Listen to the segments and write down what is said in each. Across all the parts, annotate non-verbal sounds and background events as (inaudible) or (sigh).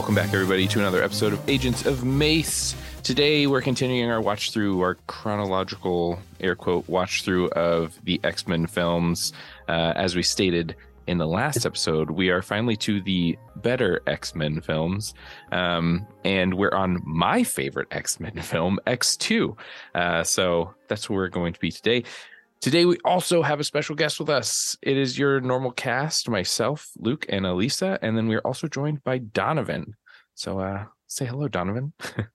Welcome back, everybody, to another episode of Agents of Mace. Today, we're continuing our watch through, our chronological air quote watch through of the X Men films. Uh, as we stated in the last episode, we are finally to the better X Men films. Um, and we're on my favorite (laughs) X Men film, X2. Uh, so that's where we're going to be today. Today, we also have a special guest with us. It is your normal cast, myself, Luke, and Elisa. And then we're also joined by Donovan. So uh, say hello, Donovan. (laughs)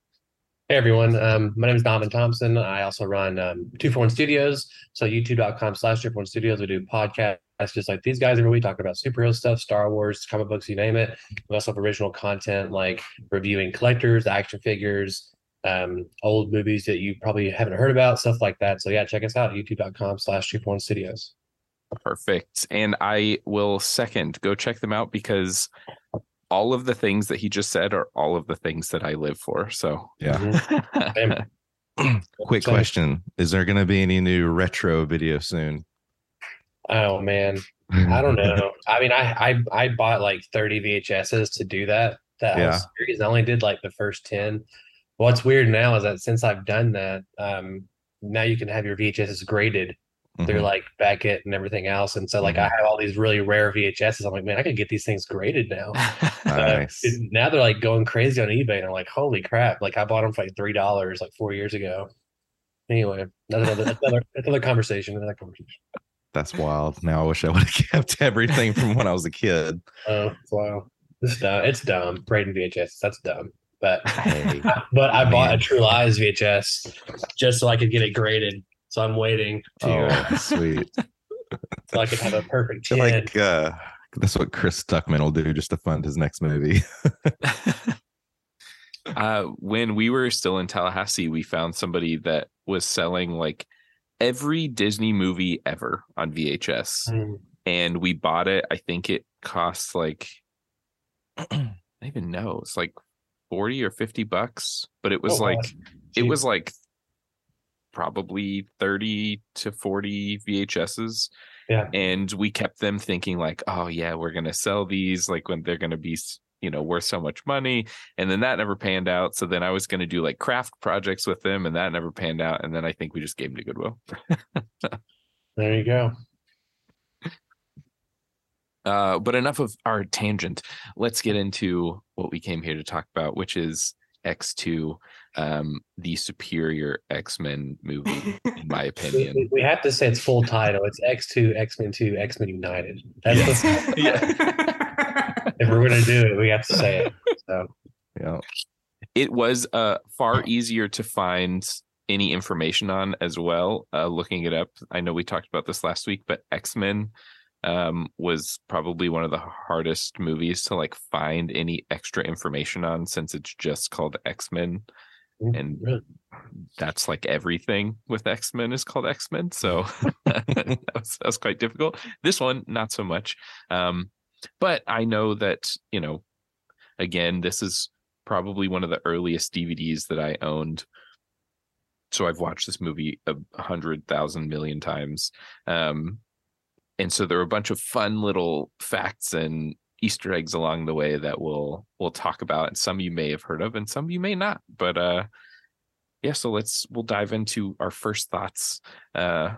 Hey everyone, um, my name is Donovan Thompson. I also run um, Two for One Studios. So youtube.com slash Two for One Studios. We do podcasts just like these guys every week, talking about superhero stuff, Star Wars, comic books, you name it. We also have original content like reviewing collectors, action figures, um, old movies that you probably haven't heard about, stuff like that. So yeah, check us out youtube.com slash Two for One Studios. Perfect. And I will second go check them out because all of the things that he just said are all of the things that I live for. So Yeah. (laughs) Mhm. (clears throat) Quick Same. question: Is there going to be any new retro video soon? Oh man, I don't know. (laughs) I mean, I I I bought like 30 VHSs to do that. That Yeah. whole series. I only did like the first 10. What's weird now is that since I've done that, um, now you can have your VHSs graded through Mhm. like Beckett and everything else. And so like I have all these really rare VHSs. I'm like, man, I could get these things graded now. (laughs) Uh, Nice. and now they're like going crazy on eBay, and I'm like, holy crap! Like I bought them for like three dollars like four years ago. Anyway, that's another that's another, that's another conversation. Another conversation. That's wild. Now I wish I would have (laughs) kept everything from when I was a kid. Oh wow, it's dumb. It's dumb. Braden VHS. That's dumb. But Hey, (laughs) but I bought a True Lies VHS just so I could get it graded. So I'm waiting to oh, (laughs) sweet. so I could have a perfect I ten. feel like uh, that's what Chris Stuckman will do just to fund his next movie. (laughs) uh, when we were still in Tallahassee, we found somebody that was selling like every Disney movie ever on VHS. Mm, And we bought it. I think it cost like, (clears throat) I don't even know. It's like 40 or 50 bucks, but it was oh, like, that's it was like probably 30 to 40 VHSs. Yeah. And we kept them thinking like, oh yeah, we're going to sell these like when they're going to be, you know, worth so much money. And then that never panned out. So then I was going to do like craft projects with them and that never panned out. And then I think we just gave them to Goodwill. (laughs) there you go. Uh, but enough of our tangent. Let's get into what we came here to talk about, which is X2, um, the superior X Men movie, (laughs) in my opinion. we- we have to say its full title. It's X2, X Men 2, X Men United. That's Yes. the, yeah. (laughs) if we're gonna do it, we have to say it. So yeah. it was uh, far easier to find any information on as well. Uh, looking it up, I know we talked about this last week, but X Men um, was probably one of the hardest movies to like find any extra information on since it's just called X Men. And really, that's like everything with X Men is called X Men. So (laughs) (laughs) that, was, that was quite difficult. This one, not so much. Um, but I know that you know, again, this is probably one of the earliest DVDs that I owned. So I've watched this movie a hundred thousand million times. Um, and so there are a bunch of fun little facts and Easter eggs along the way that we'll we'll talk about, and some you may have heard of, and some you may not. But uh, yeah, so let's we'll dive into our first thoughts. Uh,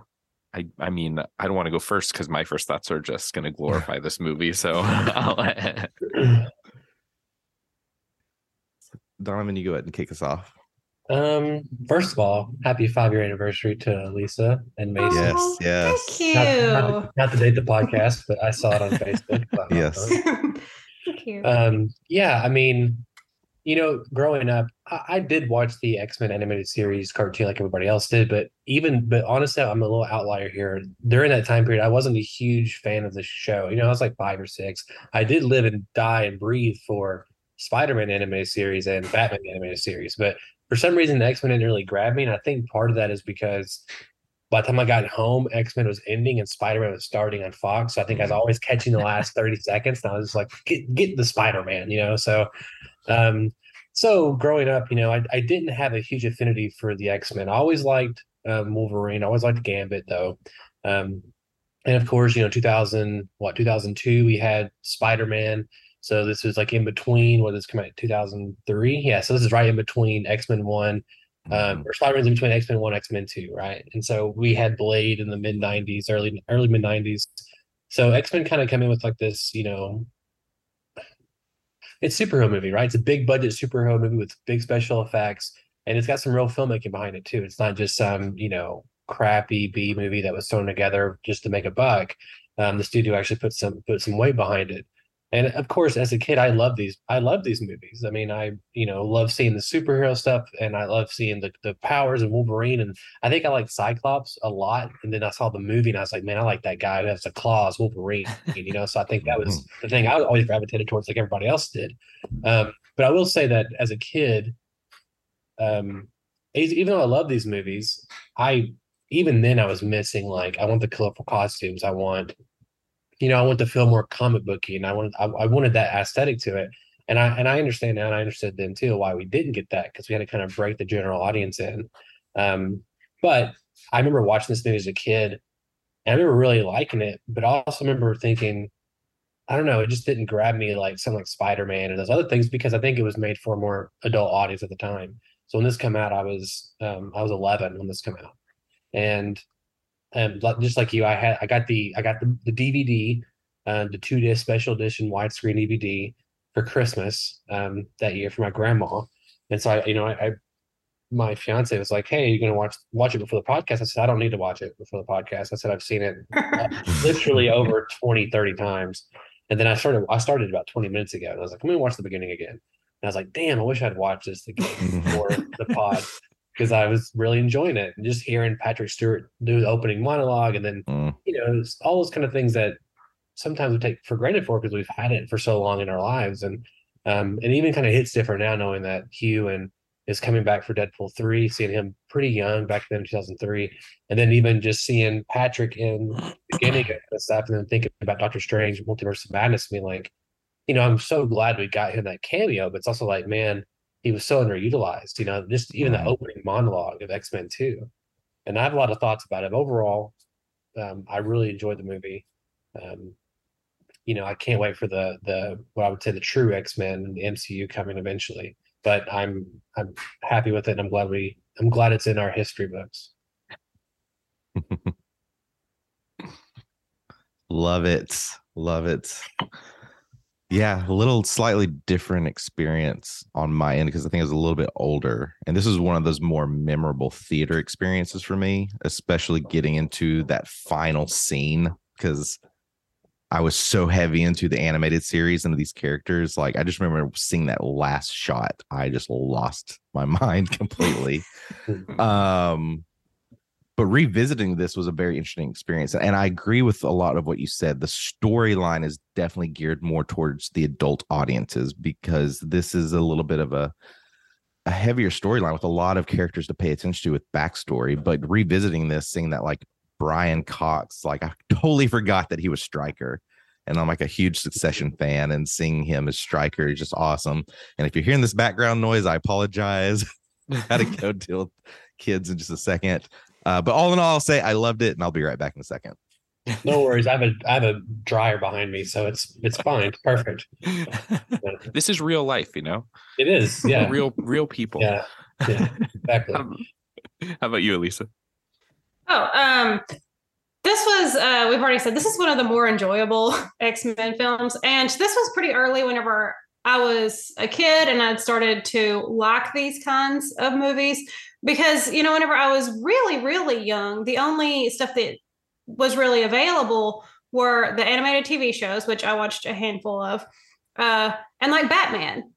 I I mean, I don't want to go first because my first thoughts are just going to glorify this movie. So, (laughs) (laughs) Donovan, you go ahead and kick us off. Um, first of all, happy five year anniversary to Lisa and Mason. Yes, Oh, yes. Thank Not, you. not, not to date the podcast, but I saw it on Facebook. Yes. Thank you. Um, yeah, I mean, you know, growing up, I, I did watch the X Men animated series cartoon like everybody else did, but even, but honestly, I'm a little outlier here. During that time period, I wasn't a huge fan of the show. You know, I was like five or six. I did live and die and breathe for Spider Man animated series and Batman animated series, but for some reason, the X Men didn't really grab me. And I think part of that is because by the time I got home, X Men was ending and Spider Man was starting on Fox. So I think I was always catching the (laughs) last 30 seconds. And I was just like, get, get the Spider Man, you know? So, um, so growing up, you know, I, I didn't have a huge affinity for the X Men. I always liked um, Wolverine. I always liked Gambit, though. Um, and of course, you know, 2000, what, 2002, we had Spider Man. So this was like in between what this come out 2003. Yeah. So this is right in between X Men 1 um, or Spider Man's in between X Men One, X Men Two, right? And so we had Blade in the mid '90s, early early mid '90s. So X Men kind of come in with like this, you know, it's superhero movie, right? It's a big budget superhero movie with big special effects, and it's got some real filmmaking behind it too. It's not just some, you know, crappy B movie that was thrown together just to make a buck. Um, the studio actually put some put some weight behind it. And of course, as a kid, I love these. I love these movies. I mean, I you know love seeing the superhero stuff, and I love seeing the the powers of Wolverine. And I think I like Cyclops a lot. And then I saw the movie, and I was like, man, I like that guy who has the claws, Wolverine. You know, so I think that was the thing I always gravitated towards, like everybody else did. Um, but I will say that as a kid, um, even though I love these movies, I even then I was missing like I want the colorful costumes. I want you know, I want to feel more comic booky, and I wanted I, I wanted that aesthetic to it. And I and I understand now, and I understood then too why we didn't get that because we had to kind of break the general audience in. Um, but I remember watching this movie as a kid, and I remember really liking it. But I also remember thinking, I don't know, it just didn't grab me like something like Spider Man and those other things because I think it was made for a more adult audience at the time. So when this came out, I was um, I was 11 when this came out, and um, just like you, I had I got the I got the, the DVD, uh, the two disc special edition widescreen DVD for Christmas um, that year for my grandma, and so I you know I, I my fiance was like, "Hey, you're gonna watch watch it before the podcast?" I said, "I don't need to watch it before the podcast." I said, "I've seen it (laughs) uh, literally over 20, 30 times." And then I started I started about 20 minutes ago, and I was like, "Let me watch the beginning again." And I was like, "Damn, I wish I'd watched this again (laughs) before the pod." Because I was really enjoying it, and just hearing Patrick Stewart do the opening monologue, and then Mm. you know all those kind of things that sometimes we take for granted for because we've had it for so long in our lives, and um, and even kind of hits different now knowing that Hugh and is coming back for Deadpool three, seeing him pretty young back then in two thousand three, and then even just seeing Patrick in the beginning of the stuff, and then thinking about Doctor Strange, Multiverse of Madness, me like, you know, I'm so glad we got him that cameo, but it's also like, man, he was so underutilized, you know, just even the opening monologue of X Men two, and I have a lot of thoughts about it. Overall, um, I really enjoyed the movie. Um, you know, I can't wait for the the what I would say the true X Men and the MCU coming eventually. But I'm I'm happy with it. And I'm glad we I'm glad it's in our history books. (laughs) Love it. Love it. Yeah, a little slightly different experience on my end because I think I was a little bit older. And this is one of those more memorable theater experiences for me, especially getting into that final scene because I was so heavy into the animated series and these characters. Like, I just remember seeing that last shot. I just lost my (laughs) mind completely. (laughs) um, but revisiting this was a very interesting experience and i agree with a lot of what you said the storyline is definitely geared more towards the adult audiences because this is a little bit of a a heavier storyline with a lot of characters to pay attention to with backstory but revisiting this seeing that like brian cox like i totally forgot that he was Stryker and I'm like a huge Succession fan, and seeing him as Stryker is just awesome. And if you're hearing this background noise, I apologize. (laughs) I Gotta go deal with kids in just a second. Uh, but all in all, I'll say I loved it, and I'll be right back in a second. No worries. I have a I have a dryer behind me, so it's it's fine. It's perfect. (laughs) this is real life, you know. It is. (laughs) Yeah. Real real people. Yeah. Yeah. Exactly. How, (laughs) how about you, Elisa? Oh, um, this was uh, we've already said this is one of the more enjoyable X Men films, and this was pretty early. Whenever I was a kid and I'd started to like these kinds of movies, because you know, whenever I was really really young, the only stuff that was really available were the animated TV shows, which I watched a handful of, uh, and like Batman.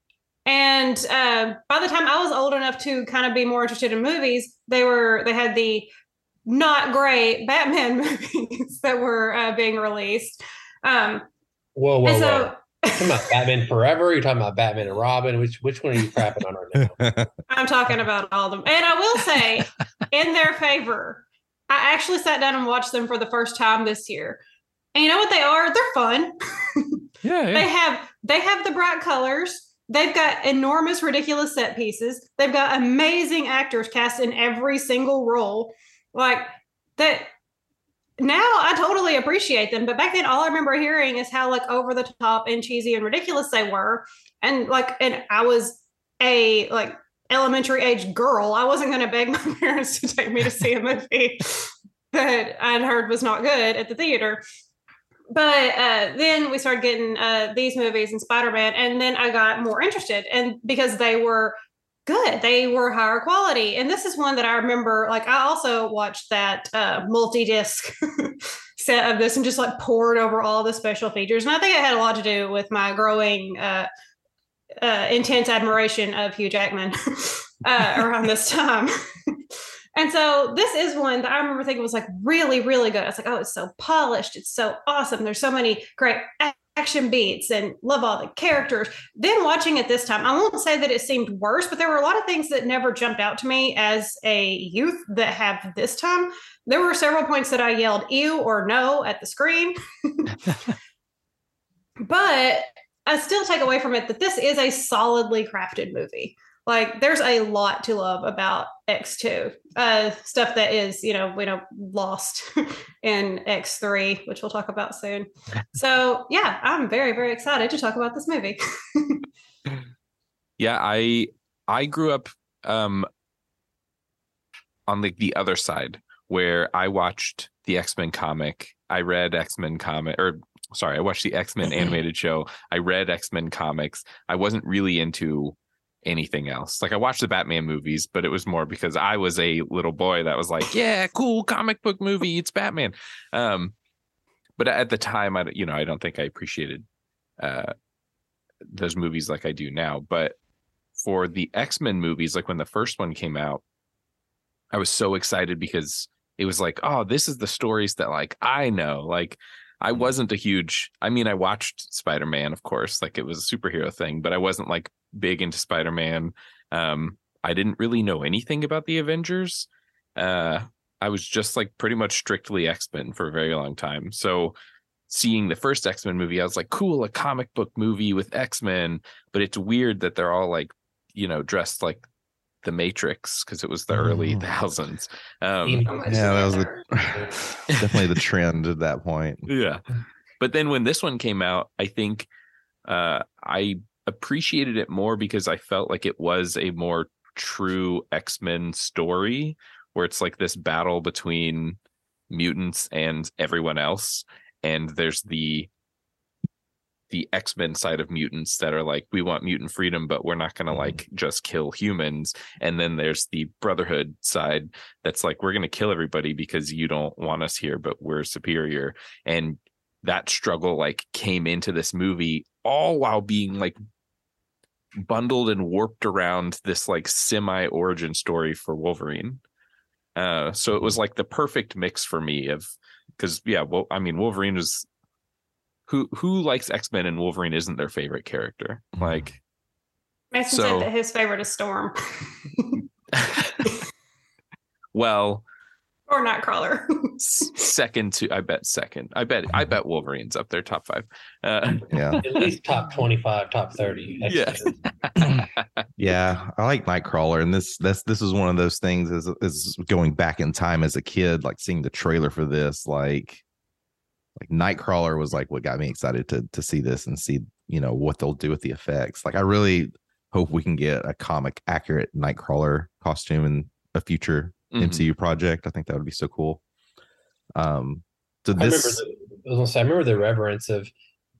And uh, by the time I was old enough to kind of be more interested in movies, they were they had the not great (laughs) Batman (laughs) movies that were uh, being released. Um, whoa, whoa, so, whoa! You talking about Batman Forever? You're talking about Batman and Robin? Which which one are you crapping on right now? (laughs) I'm talking about all of them, and I will say, in their favor, I actually sat down and watched them for the first time this year. And you know what they are? They're fun. (laughs) Yeah, yeah. they have they have the bright colors. They've got enormous, ridiculous set pieces. They've got amazing actors cast in every single role. Like that. Now I totally appreciate them, but back then all I remember hearing is how like over the top and cheesy and ridiculous they were, and like, and I was a like elementary age girl. I wasn't going to beg (laughs) my parents to take me to see a movie (laughs) that I'd heard was not good at the theater but uh, then we started getting uh, these movies and Spider-Man, and then I got more interested, and because they were good, they were higher quality. And this is one that I remember. Like I also watched that uh, multi-disc (laughs) set of this and just like poured over all the special features, and I think it had a lot to do with my growing. Uh, uh, intense admiration of Hugh Jackman (laughs) uh, around this time. (laughs) And so this is one that I remember thinking was like really, really good. I was like, oh, it's so polished. It's so awesome. There's so many great action beats and love all the characters. Then watching it this time, I won't say that it seemed worse, but there were a lot of things that never jumped out to me as a youth that have this time. There were several points that I yelled ew or no at the screen. (laughs) but I still take away from it that this is a solidly crafted movie like there's a lot to love about X2. Uh stuff that is, you know, we know lost (laughs) in X3, which we'll talk about soon. So yeah, I'm very, very excited to talk about this movie. (laughs) yeah, I I grew up um on like the other side where I watched the X-Men comic. I read X-Men comic or sorry, I watched the X-Men (laughs) animated show. I read X-Men comics. I wasn't really into anything else. Like I watched the Batman movies, but it was more because I was a little boy that was like, "Yeah, cool comic book movie, it's Batman." Um, but at the time, I you know I don't think I appreciated uh, those movies like I do now. But for the X Men movies, like when the first one came out, I was so excited because it was like, "Oh, this is the stories that like I know." Like I wasn't a huge. I mean, I watched Spider Man, of course, like it was a superhero thing, but I wasn't like big into Spider Man. Um, I didn't really know anything about the Avengers. Uh, I was just like pretty much strictly X Men for a very long time. So seeing the first X Men movie, I was like, cool, a comic book movie with X Men. But it's weird that they're all like, you know, dressed like the Matrix because it was the early Mm. thousands. Um, Yeah, that was the, (laughs) definitely the trend at that point. yeah but then when this one came out i think uh i appreciated it more because i felt like it was a more true x-men story where it's like this battle between mutants and everyone else and there's the the x-men side of mutants that are like we want mutant freedom but we're not going to mm-hmm. like just kill humans and then there's the brotherhood side that's like we're going to kill everybody because you don't want us here but we're superior and that struggle like came into this movie all while being like bundled and warped around this like semi origin story for Wolverine. Uh so it was like the perfect mix for me of cuz yeah, well I mean Wolverine was who who likes X-Men and Wolverine isn't their favorite character. Like Mason So- said that his favorite is Storm. (laughs) well, or Nightcrawler. (laughs) second to I bet second. I bet I bet Wolverine's up there top five. Uh, Yeah. At least top twenty-five, top thirty. Yeah. (laughs) Yeah, I like Nightcrawler, and this this this is one of those things is is going back in time as a kid, like seeing the trailer for this, like like Nightcrawler was like what got me excited to to see this and see you know what they'll do with the effects. Like I really hope we can get a comic accurate Nightcrawler costume in a future mhm. MCU project. I think that would be so cool. Um, so I remember, this the, I was say, I remember the reverence of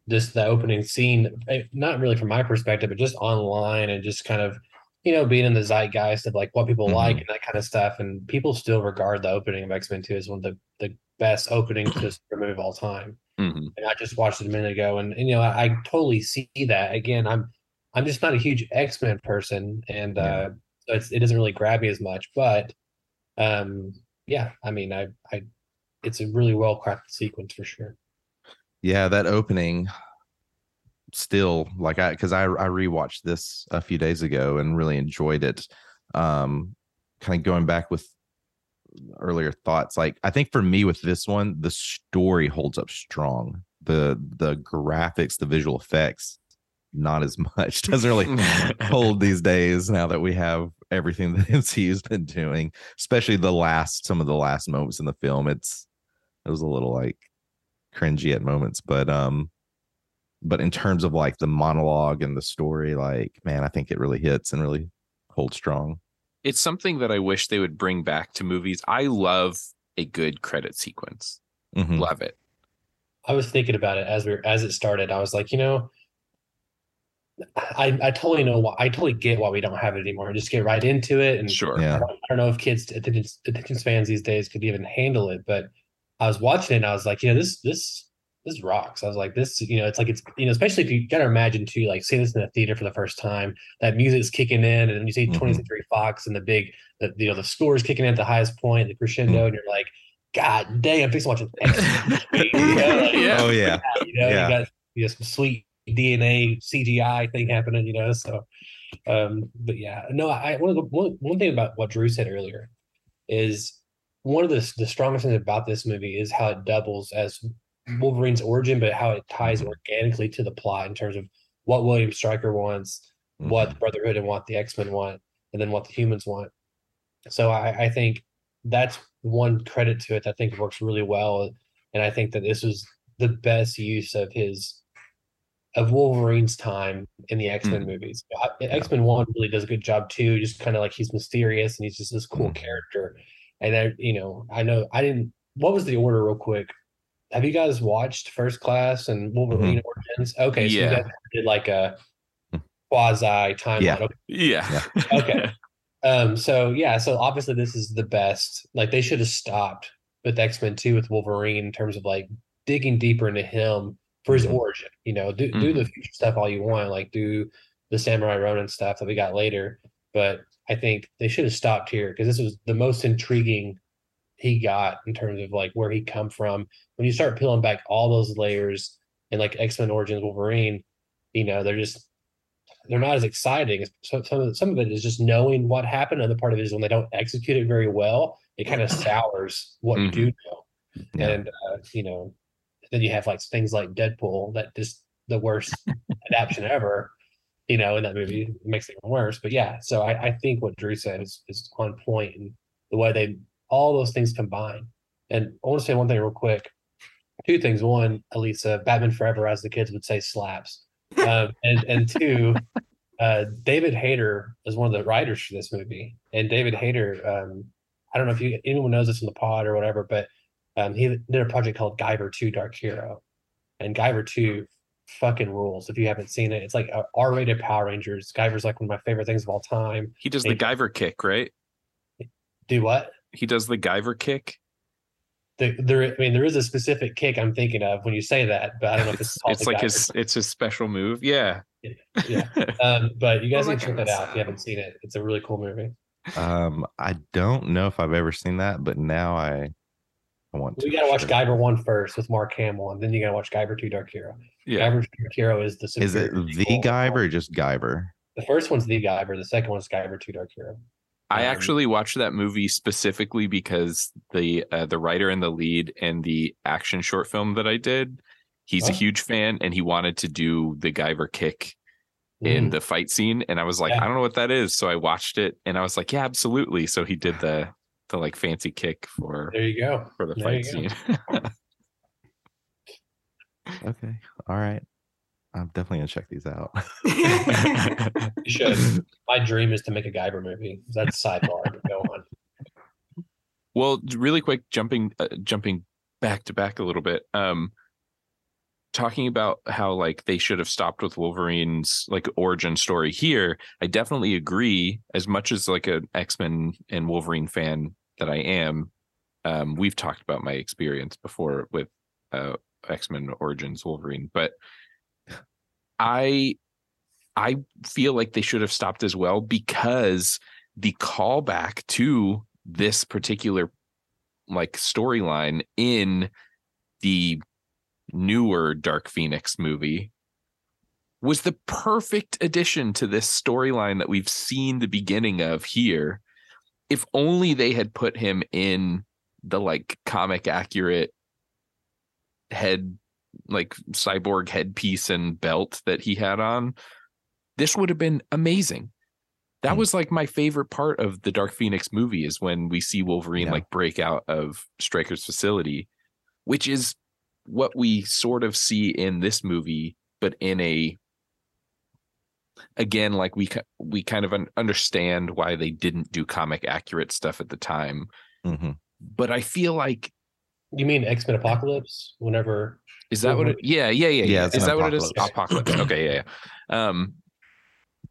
just the opening scene, eh, not really from my perspective, but just online and just kind of, you know, being in the zeitgeist of like what people Mhm. like and that kind of stuff. And people still regard the opening of X Men 2 as one of the, the best openings to this movie of all time. Mhm. And I just watched it a minute ago, and, and you know, I, I totally see that. Again, I'm I'm just not a huge X Men person, and Yeah. uh, so it's, it doesn't really grab me as much. But um, yeah, I mean, I I it's a really well crafted sequence for sure. yeah that opening still like i because i i rewatched this a few days ago and really enjoyed it um kind of going back with earlier thoughts like i think for me with this one the story holds up strong the the graphics the visual effects not as much (laughs) doesn't really (laughs) hold these days now that we have everything (laughs) that MCU's been doing, especially the last some of the last moments in the film. It's it was a little like cringy at moments, but um but in terms of like the monologue and the story, like man, I think it really hits and really holds strong. It's something that I wish they would bring back to movies. I love a good credit sequence. Mm-hmm. Love it. I was thinking about it as we were, as it started. I was like, you know, I I totally know why I totally get why we don't have it anymore. Just get right into it. And Sure. Yeah. I don't, I don't know if kids attention, attention spans these days could even handle it, but I was watching it and I was like, you know, this this this rocks. I was like, this, you know, it's like it's you know, especially if you gotta imagine too, like seeing this in the theater for the first time, that music's kicking in, and you see Mhm. 20th Century Fox and the big, the you know, the score is kicking in at the highest point, the crescendo, and you're like, God dang, I'm fixing to watch an X-Men (laughs) you know, like, Yeah. Oh yeah. you know, Yeah. you got you know, some sweet DNA CGI thing happening, you know. So, um, but yeah, no, I one of the one, one thing about what Drew said earlier is one of the the strongest things about this movie is how it doubles as Wolverine's origin, but how it ties organically to the plot in terms of what William Stryker wants, what the Brotherhood and what the X Men want, and then what the humans want. So I, I think that's one credit to it. that I think works really well, and I think that this was the best use of his of Wolverine's time in the X Men movies. X Men One really does a good job too. Just kind of like he's mysterious and he's just this cool Mhm. character. And I, you know, I know I didn't. What was the order, real quick? Have you guys watched First Class and Wolverine Origins? Okay, so Yeah. you guys did like a quasi timeline. Yeah. Okay. Yeah. (laughs) Okay. Um, so yeah, so obviously this is the best. Like they should have stopped with X Men Two with Wolverine in terms of like digging deeper into him for his Mhm. origin. You know, do do the future stuff all you want, like do the Samurai Ronin stuff that we got later. But I think they should have stopped here because this was the most intriguing he got in terms of like where he come from. When you start peeling back all those layers and like X Men Origins Wolverine, you know, they're just they're not as exciting. So some of it, some of it is just knowing what happened. Another part of it is when they don't execute it very well, it kind of (clears throat) sours what you do know. Yeah. And uh, you know, then you have like things like Deadpool that just the worst (laughs) adaptation ever. You know, in that movie it makes it even worse. But yeah, so I, I think what Drew said is is on point and the way they all those things combine. And I want to say one thing real quick. Two things. One, Elisa, Batman Forever, as the kids would say, slaps. Um, and and two, (laughs) uh, David Hayter is one of the writers for this movie. And David Hayter, um, I don't know if you anyone knows this in the pod or whatever, but um, he did a project called Guyver 2 Dark Hero. And Guyver 2 fucking rules if you haven't seen it. It's like a R-rated Power Rangers. Guyver's like one of my favorite things of all time. He does the Guyver kick, right? Do what? He does the Guyver kick. The, there, I mean, there is a specific kick I'm thinking of when you say that, but I don't know if it's It's, (laughs) called it's like Guyver his it's his special move. Yeah. yeah. (laughs) Um, but you guys Oh my can check that out if you haven't seen it. It's a really cool movie. Um, I don't know if I've ever seen that, but now I, I want to. We gotta watch sure. Guyver one first with Mark Hamill, and then you gotta watch Guyver two Dark Hero. Yeah. Guyver two Dark Hero is the Is it the sequel. Guyver or just Guyver? The first one's the Guyver. The second one's Guyver two Dark Hero. I actually watched that movie specifically because the uh, the writer and the lead in the action short film that I did, he's a Oh. huge fan and he wanted to do the Guyver kick in Mm. the fight scene and I was like, Yeah. I don't know what that is. So I watched it and I was like, yeah, absolutely. So he did the the like fancy kick for There you go. for the There fight scene. (laughs) Okay. All right. I'm definitely gonna check these out. (laughs) You should. My dream is to make a Guyver movie. That's sidebar. but Go on. Well, really quick, jumping uh, jumping back to back a little bit. Um, talking about how like they should have stopped with Wolverine's like origin story here. I definitely agree. As much as like an X Men and Wolverine fan that I am, um, we've talked about my experience before with uh, X Men Origins Wolverine, but I I feel like they should have stopped as well because the callback to this particular like storyline in the newer Dark Phoenix movie was the perfect addition to this storyline that we've seen the beginning of here. If only they had put him in the like comic accurate head like cyborg headpiece and belt that he had on, this would have been amazing. That Hmm. was like my favorite part of the Dark Phoenix movie is when we see Wolverine Yeah. like break out of Stryker's facility, which is what we sort of see in this movie, but in a again like we we kind of understand why they didn't do comic accurate stuff at the time, Mhm. but I feel like You mean X Men Apocalypse? Whenever Is that what it? Yeah, yeah, yeah, Yeah, yeah. Is an that what it is? apocalypse. Apocalypse. (clears throat) Okay, yeah, yeah. Um,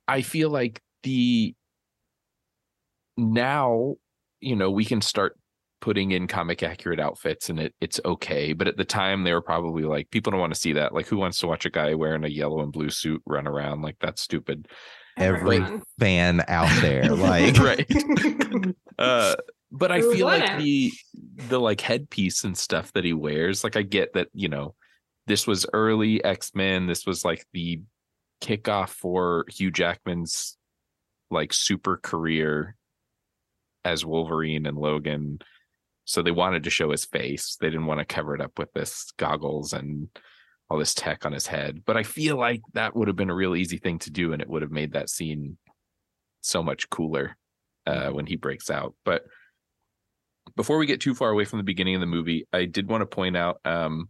I feel like the now, you know, we can start putting in comic accurate outfits and it it's okay. But at the time, they were probably like, people don't want to see that. Like, who wants to watch a guy wearing a yellow and blue suit run around? Like, that's stupid. Every Everyone. fan out there, (laughs) like right. (laughs) Uh, but I Who feel like the the like headpiece and stuff that he wears, like I get that, you know, this was early X-Men. This was like the kickoff for Hugh Jackman's like super career as Wolverine and Logan. So they wanted to show his face. They didn't want to cover it up with this goggles and all this tech on his head. But I feel like that would have been a real easy thing to do and it would have made that scene so much cooler uh, when he breaks out. But before we get too far away from the beginning of the movie, I did want to point out um,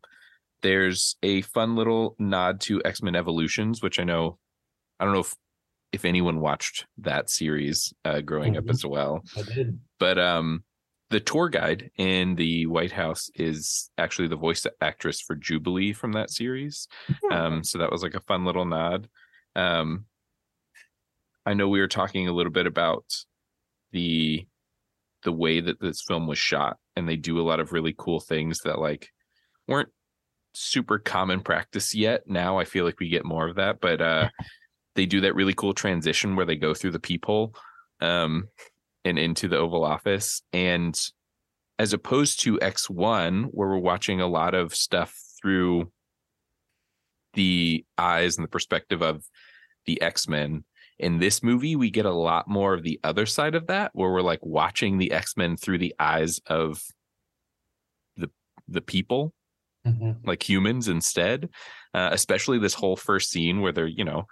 there's a fun little nod to X Men Evolutions, which I know I don't know if if anyone watched that series uh, growing up Mhm. as well, I did. but um, the tour guide in the White House is actually the voice actress for Jubilee from that series. Um, so that was like a fun little nod. Um, I know we were talking a little bit about the the way that this film was shot, and they do a lot of really cool things that like weren't super common practice yet. Now I feel like we get more of that, but uh, (laughs) they do that really cool transition where they go through the peephole um, and into the Oval Office, and as opposed to X1, where we're watching a lot of stuff through the eyes and the perspective of the X-Men. In this movie, we get a lot more of the other side of that, where we're like watching the X-Men through the eyes of the the people, Mhm. like humans instead. Uh, especially this whole first scene where they're, you know,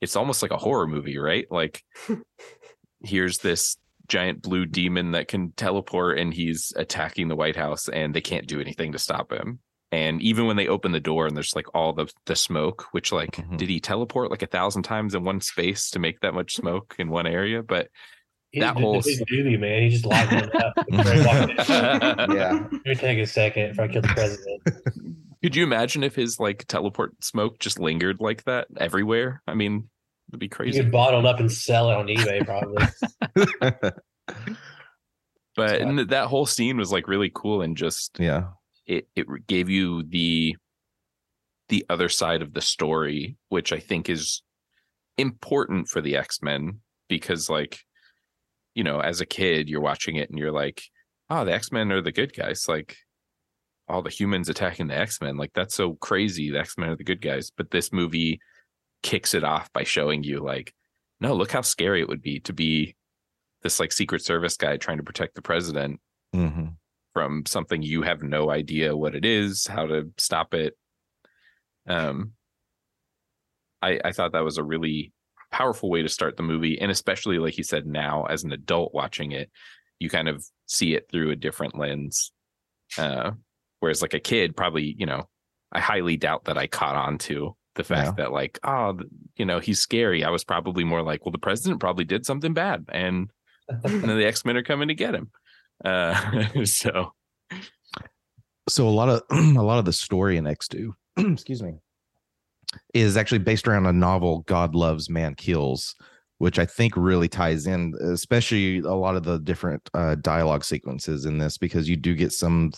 it's almost like a horror movie, right? Like (laughs) here's this giant blue demon that can teleport and he's attacking the White House and they can't do anything to stop him. And even when they open the door and there's like all the the smoke, which like Mhm. did he teleport like a thousand times in one space to make that much smoke in one area? But He's That that whole whole big doobie man. He just lighting it up. before he walked in. yeah. (laughs) Let me take a second if I kill the president. could you imagine if his like teleport smoke just lingered like that everywhere? I mean, it'd be crazy. You crazy. could bottle it up and sell it on eBay, probably. (laughs) (laughs) But So I- and that whole scene was like really cool and just yeah. it it gave you the the other side of the story, which I think is important for the X-Men because like you know, as a kid you're watching it and you're like, "Oh, the X-Men are the good guys." Like all the humans attacking the X-Men, like that's so crazy. The X-Men are the good guys, but this movie kicks it off by showing you like, "No, look how scary it would be to be this like secret service guy trying to protect the president hmm from something you have no idea what it is, how to stop it. Um, I I thought that was a really powerful way to start the movie, and especially like you said, now as an adult watching it, you kind of see it through a different lens. Uh, whereas like a kid, probably you know, I highly doubt that I caught on to the fact that like oh you know he's scary. I was probably more like, well, the president probably did something bad, and and then the X Men are coming to get him. Uh, (laughs) so so a lot of (clears throat) a lot of the story in X2, (clears throat) excuse me, is actually based around a novel God Loves Man Kills, which I think really ties in, especially a lot of the different uh, dialogue sequences in this, because you do get some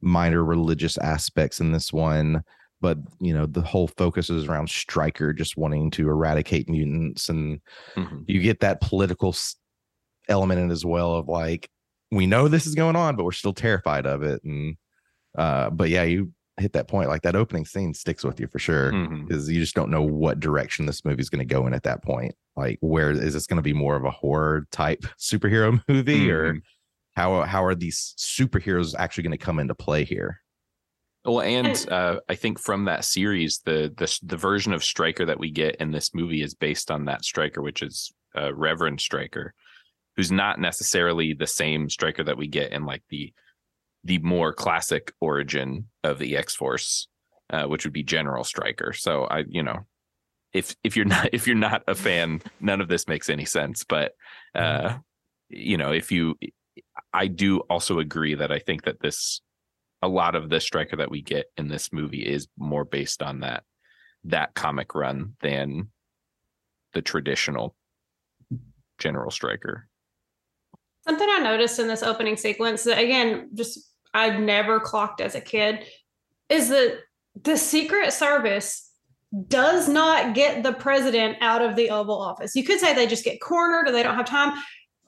minor religious aspects in this one. But you know, the whole focus is around Stryker just wanting to eradicate mutants, and mhm. you get that political element in as well of like we know this is going on but we're still terrified of it and uh but yeah you hit that point like that opening scene sticks with you for sure because you just don't know what direction this movie's going to go in at that point like where is this going to be more of a horror type (laughs) superhero movie or Mhm. how how are these superheroes actually going to come into play here Well, and uh, I think from that series, the the the version of Stryker that we get in this movie is based on that Stryker, which is uh, Reverend Stryker, who's not necessarily the same Stryker that we get in like the the more classic origin of the X Force, uh, which would be General Stryker. So I, you know, if if you're (laughs) not if you're not a fan, none of this makes any sense. But uh, you know, if you, I do also agree that I think that this a lot of the Stryker that we get in this movie is more based on that that comic run than the traditional general Stryker Something I noticed in this opening sequence that again, just I'd never clocked as a kid, is that the Secret Service does not get the president out of the Oval Office. You could say they just get cornered or they don't have time.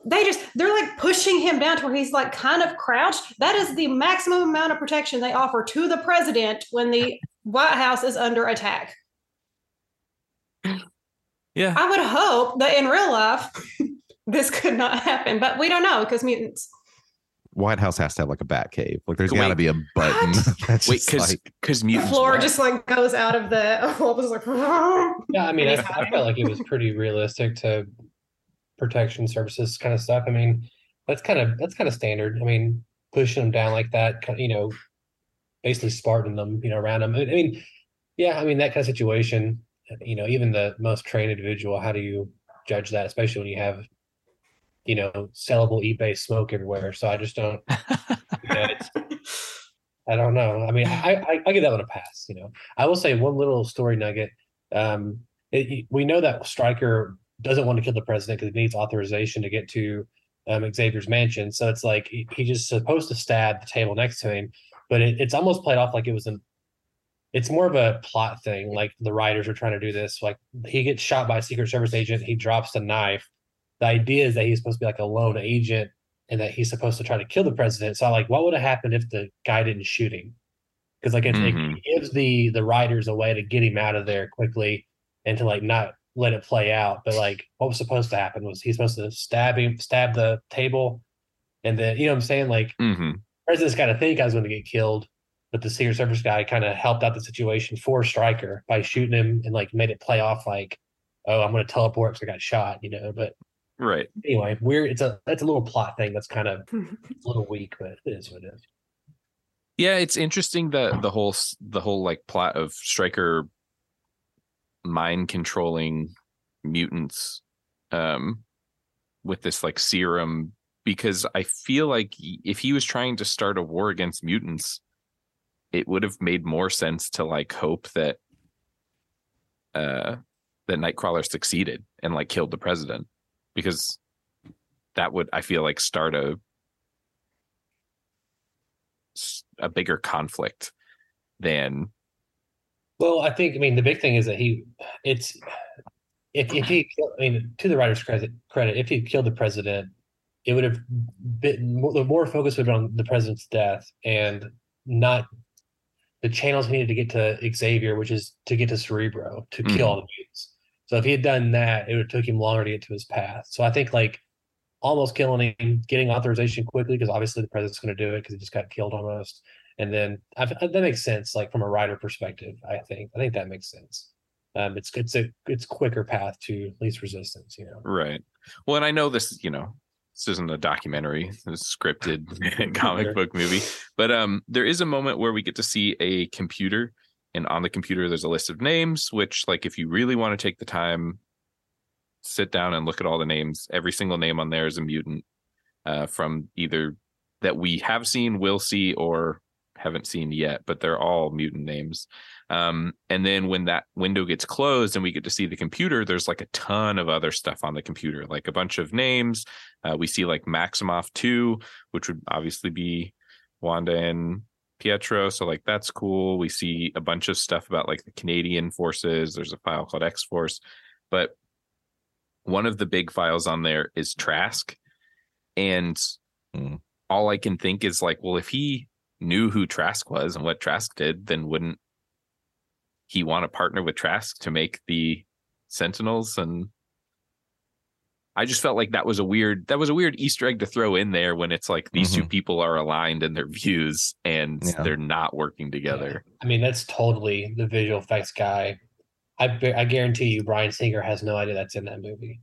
They just they're like pushing him down to where he's like kind of crouched. That is the maximum amount of protection they offer to the president when the White House is under attack. yeah I would hope that in real life (laughs) this could not happen, but we don't know because mutants. white house has to have like a bat cave like there's got to be a button (laughs) that's wait just because like (laughs) because The mutants floor what? just like goes out of the what was like Yeah, I mean, I, I felt like it was pretty realistic to protection services kind of stuff. I mean, that's kind of that's kind of standard. I mean, pushing them down like that, you know, basically Spartan them, you know, around them. I mean, yeah, I mean that kind of situation. You know, even the most trained individual, how do you judge that, especially when you have, you know, sellable eBay smoke everywhere? So I just don't. you know, (laughs) I don't know. I mean, I, I I give that one a pass. You know, I will say one little story nugget. Um, it, we know that Stryker doesn't want to kill the president because he needs authorization to get to um, Xavier's mansion. So it's like he, he just supposed to stab the table next to him, but it, it's almost played off like it was an. It's more of a plot thing. Like the writers are trying to do this. Like he gets shot by a Secret Service agent. He drops the knife. The idea is that he's supposed to be like a lone agent and that he's supposed to try to kill the president. So like, what would have happened if the guy didn't shoot him? Because like it, Mhm. it gives the the writers a way to get him out of there quickly and to like not let it play out. But like, what was supposed to happen was he's supposed to stab him, stab the table, and then you know what I'm saying like Mhm. president's got to think I was going to get killed, but the Secret Service guy kind of helped out the situation for Stryker by shooting him and like made it play off like, oh, I'm going to teleport because I got shot, you know. But right anyway, we're it's a that's a little plot thing that's kind of (laughs) a little weak, but it is what it is. yeah it's interesting that the whole the whole like plot of Stryker mind controlling mutants um with this like serum because i feel like if he was trying to start a war against mutants it would have made more sense to like hope that uh that nightcrawler succeeded and like killed the president because that would i feel like start a a bigger conflict than Well, I think I mean the big thing is that he it's if if he I mean to the writer's credit credit if he killed the president, it would have been more, the more focus would have been on the president's death and not the channels he needed to get to Xavier, which is to get to Cerebro to kill Mhm. all the mutants. So if he had done that, it would have took him longer to get to his path. So I think like almost killing him, getting authorization quickly because obviously the president's going to do it because he just got killed almost. And then I, that makes sense, like from a writer perspective. I think I think that makes sense. Um, it's it's a it's quicker path to least resistance. You know, Right. Well, and I know this, you know, this isn't a documentary, it's a scripted (laughs) comic Sure. book movie, but um, there is a moment where we get to see a computer, and on the computer there's a list of names. Which, like, if you really want to take the time, sit down and look at all the names. Every single name on there is a mutant uh, from either that we have seen, will see, or haven't seen yet, but they're all mutant names. Um, and then when that window gets closed and we get to see the computer, there's like a ton of other stuff on the computer, like a bunch of names. Uh, we see like Maximoff 2, which would obviously be Wanda and Pietro. So, like, that's cool. We see a bunch of stuff about like the Canadian forces. There's a file called X Force. But one of the big files on there is Trask. And Hmm. all I can think is like, well, if he knew who Trask was and what Trask did, then wouldn't he want to partner with Trask to make the Sentinels? And I just felt like that was a weird that was a weird Easter egg to throw in there when it's like these two mm-hmm. people are aligned in their views and Yeah. they're not working together. I mean that's totally the visual effects guy. I I guarantee you, Bryan Singer has no idea that's in that movie.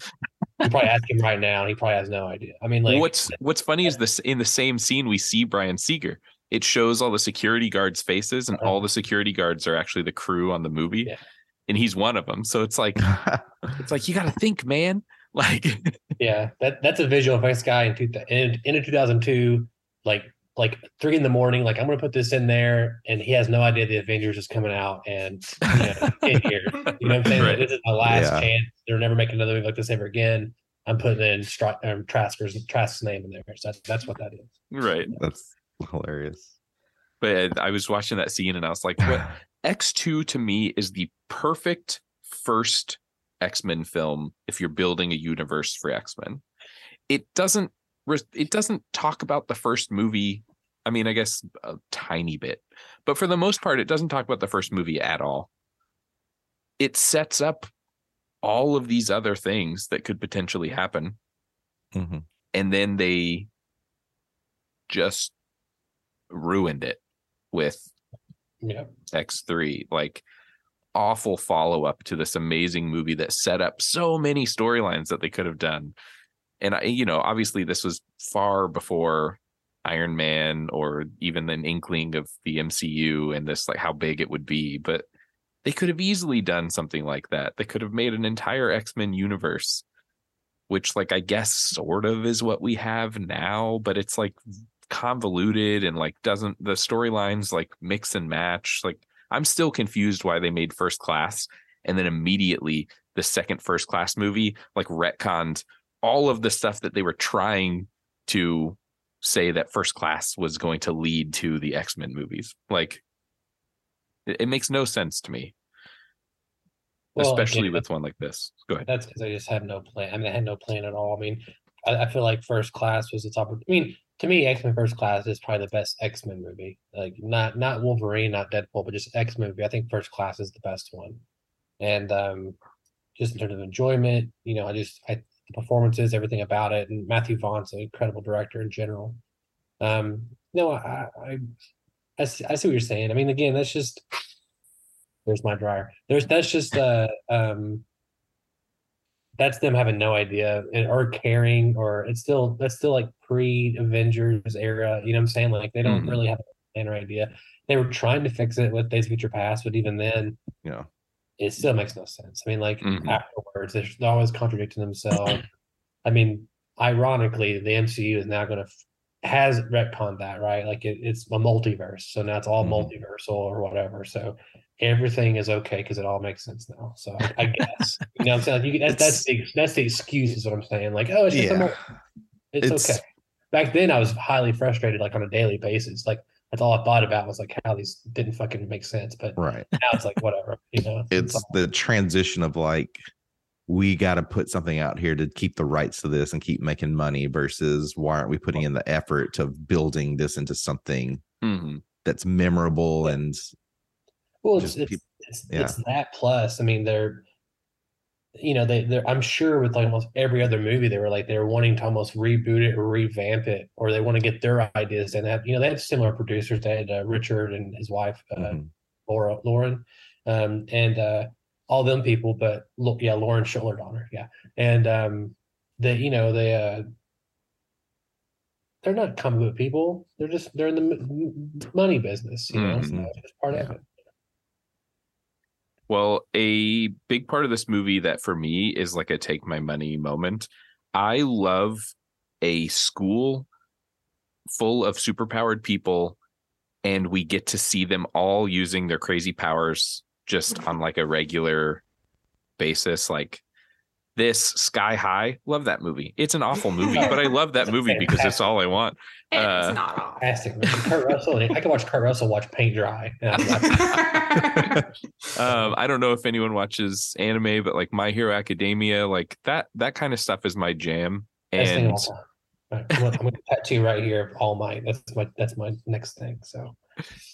You probably ask him right now, and he probably has no idea. I mean, like, what's what's funny is this in the same scene we see Bryan Singer. It shows all the security guards' faces, and all the security guards are actually the crew on the movie, Yeah. and he's one of them. So it's like (laughs) it's like you got to think, man. (laughs) Like Yeah, that that's a visual effects guy in two, in, in 2002, like like three in the morning. Like I'm gonna put this in there, and he has no idea the Avengers is coming out, and you know, (laughs) in here, you know what I'm saying? Like, this is my last Yeah. chance. They're never making another movie like this ever again. I'm putting in Str- um, Trasker's Trask's name in there. So that's that's what that is. right. That's (laughs) hilarious. But I was watching that scene and I was like, what (sighs) X2 to me is the perfect first X-Men film if you're building a universe for X-Men. It doesn't it doesn't talk about the first movie. I mean, I guess a tiny bit. But for the most part it doesn't talk about the first movie at all. It sets up all of these other things that could potentially happen Mhm. and then they just ruined it with Yeah, X3. Like awful follow up to this amazing movie that set up so many storylines that they could have done. And I, you know, obviously this was far before Iron Man or even an inkling of the MCU and this like how big it would be, but they could have easily done something like that. They could have made an entire X-Men universe which like I guess sort of is what we have now, but it's like convoluted and like doesn't the storylines like mix and match. Like I'm still confused why they made first class and then immediately the second first class movie like retconned all of the stuff that they were trying to say that first class was going to lead to the X-Men movies. Like it, it makes no sense to me. Well, especially with one like this. Go ahead. That's because I just had no plan. I mean, I had no plan at all. I mean, I, I feel like First Class was the top. Of, I mean, to me, X Men First Class is probably the best X Men movie. Like not not Wolverine, not Deadpool, but just X Men movie. I think First Class is the best one. And um, just in terms of enjoyment, you know, I just I the performances, everything about it, and Matthew Vaughn's an incredible director in general. Um, no, I I I see, I see what you're saying. I mean, again, that's just there's my dryer. There's that's just uh um that's them having no idea and- or caring or it's still that's still like pre Avengers era. You know what I'm saying? Like they don't Mhm. really have a plan or idea. They were trying to fix it with Days of Future Past, but even then, Yeah. it still makes no sense. I mean, like Mhm. afterwards, they're they're always contradicting themselves. I mean, ironically, the MCU is now going to has retconned that, right? Like it, it's a multiverse, so now it's all Mhm. multiversal or whatever. So everything is okay because it all makes sense now. So I, guess (laughs) you know what I'm saying. Like you, that's that's the that's the excuse is what I'm saying. Like oh, it's just Yeah. it's, It's- okay. Back then, I was highly frustrated, like on a daily basis. Like that's all I thought about was like how these didn't fucking make sense. But Right. now it's like whatever, you know. It's all- the transition of like we got to put something out here to keep the rights to this and keep making money versus why aren't we putting in the effort of building this into something Mhm. that's memorable and Well, it's Just it's peop- it's, yeah. it's that plus. I mean, they're you know, they they're I'm sure with like almost every other movie, they were like they were wanting to almost reboot it or revamp it, or they want to get their ideas. And have you know they had similar producers. They had uh, Richard and his wife uh, Mhm. Laura Lauren, um, and uh, all them people. But look, yeah, Lauren Shuler Donner, yeah, and um, they you know they uh, they're not comic book people. They're just they're in the money business. You know, so Mhm. it's part of it. Well, a big part of this movie that for me is like a take my money moment. I love a school full of superpowered people and we get to see them all using their crazy powers just on like a regular basis like this sky high love that movie it's an awful movie but i love that movie because it's all i want It's Uh, not off. Fantastic. movie. Kurt Russell. I can watch Kurt Russell watch paint dry. I'm (laughs) um i don't know if anyone watches anime but like my hero academia like that that kind of stuff is my jam best thing of and. Right, I'm gonna- I'm gonna tattoo right here All Might. That's my that's my next thing. So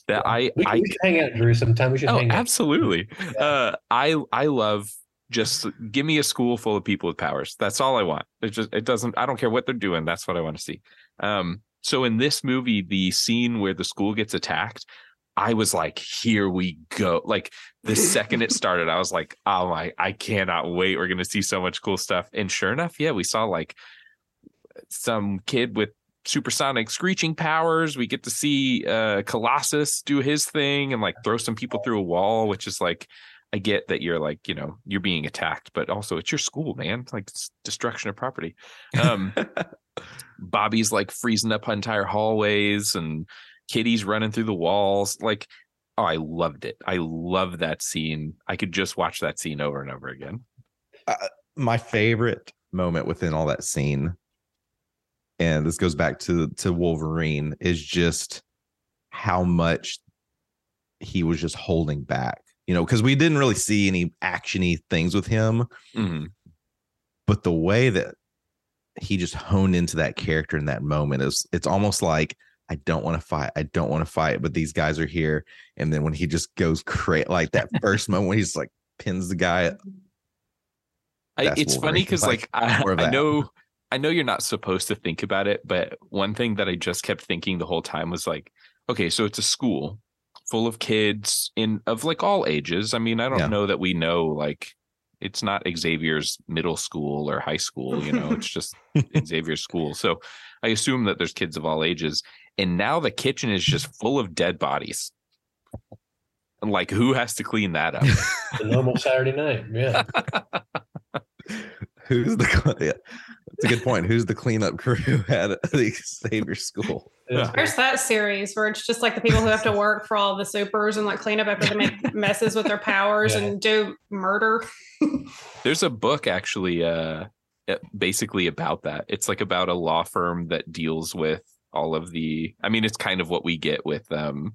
that i we, i we should hang out, Drew. Sometime we should Oh, hang out. absolutely. Yeah. Uh, I I love just give me a school full of people with powers. That's all I want. It just it doesn't. I don't care what they're doing. That's what I want to see. Um. So in this movie, the scene where the school gets attacked, I was like, "Here we go!" Like the second it (laughs) started, I was like, "Oh my! I cannot wait. We're gonna see so much cool stuff." And sure enough, yeah, we saw like some kid with supersonic screeching powers. We get to see uh Colossus do his thing and like throw some people through a wall, which is like I get that you're like, you know, you're being attacked, but also it's your school, man. It's like it's destruction of property. Um (laughs) Bobby's like freezing up entire hallways and Kitty's running through the walls. Like, oh, I loved it. I love that scene. I could just watch that scene over and over again. my favorite moment within all that scene and this goes back to to wolverine is just how much he was just holding back you know because we didn't really see any actiony things with him Mhm. but the way that he just honed into that character in that moment is it's almost like I don't want to fight. I don't want to fight, but these guys are here. And then when he just goes crazy, like that (laughs) first moment when he's like pins the guy, I, it's funny because Like, like, I, I know I know you're not supposed to think about it, but one thing that I just kept thinking the whole time was like, okay, so it's a school full of kids in of like all ages. I mean, I don't Yeah. know that we know like it's not Xavier's middle school or high school, you know, it's just (laughs) Xavier's school. So I assume that there's kids of all ages. And now the kitchen is just full of dead bodies. And like who has to clean that up? (laughs) The normal Saturday night. Yeah. (laughs) who's the yeah, that's a good point. Who's the cleanup crew (laughs) at (laughs) the Xavier School? Yeah. There's that series where it's just like the people who have to work for all the supers and like clean up after they make (laughs) messes with their powers Yeah. and do murder. There's a book actually uh uh, basically about that. It's like about a law firm that deals with all of the I mean it's kind of what we get with um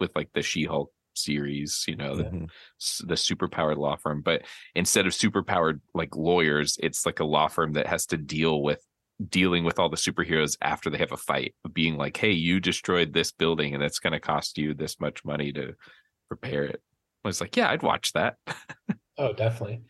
with like the She-Hulk series, you know, the Mhm. s- the superpowered law firm, but instead of superpowered like lawyers, it's like a law firm that has to deal with dealing with all the superheroes after they have a fight, being like, "Hey, you destroyed this building and it's going to cost you this much money to repair it." I was like, "Yeah, I'd watch that." (laughs) Oh, definitely.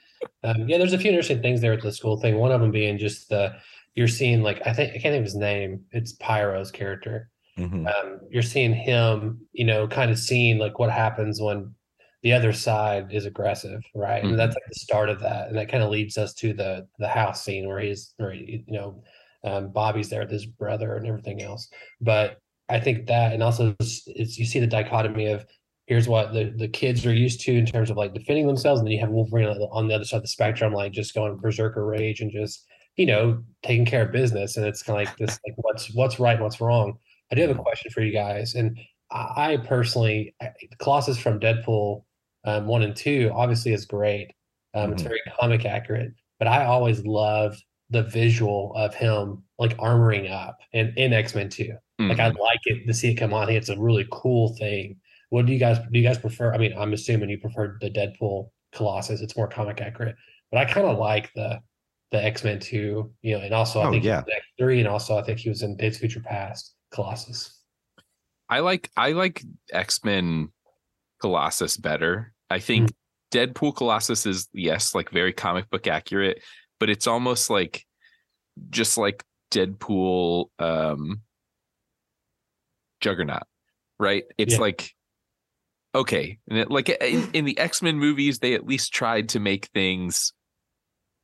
Um, yeah, there's a few interesting things there at the school thing. One of them being just the you're seeing like I think I can't think of his name. It's Pyro's character. Mhm. Um, you're seeing him, you know, kind of seeing like what happens when the other side is aggressive, right? And that's like the start of that, and that kind of leads us to the the house scene where he's, where he, you know, um, Bobby's there with his brother and everything else. But I think that, and also it's, it's you see the dichotomy of here's what the, the kids are used to in terms of like defending themselves, and then you have Wolverine on the, other side of the spectrum, like just going berserker rage and just you know taking care of business, and it's kind of like this like what's what's right what's wrong. I do have a question for you guys, and I, personally, Colossus from Deadpool um, one and two obviously is great. Um, It's Mhm. very comic accurate, but I always loved the visual of him like armoring up in, in X Men Two. Like I Mhm. like it to see it come on. I think it's a really cool thing. What do you guys do? You guys prefer? I mean, I'm assuming you prefer the Deadpool Colossus. It's more comic accurate, but I kind of like the the X Men Two. You know, and also I Oh, think yeah. X Three, and also I think he was in Days Future Past Colossus. I like I like X Men Colossus better. I think Deadpool Colossus is yes, like very comic book accurate, but it's almost like just like Deadpool um Juggernaut, right? It's Yeah. like okay, and it, like in, (gasps) in the X Men movies, they at least tried to make things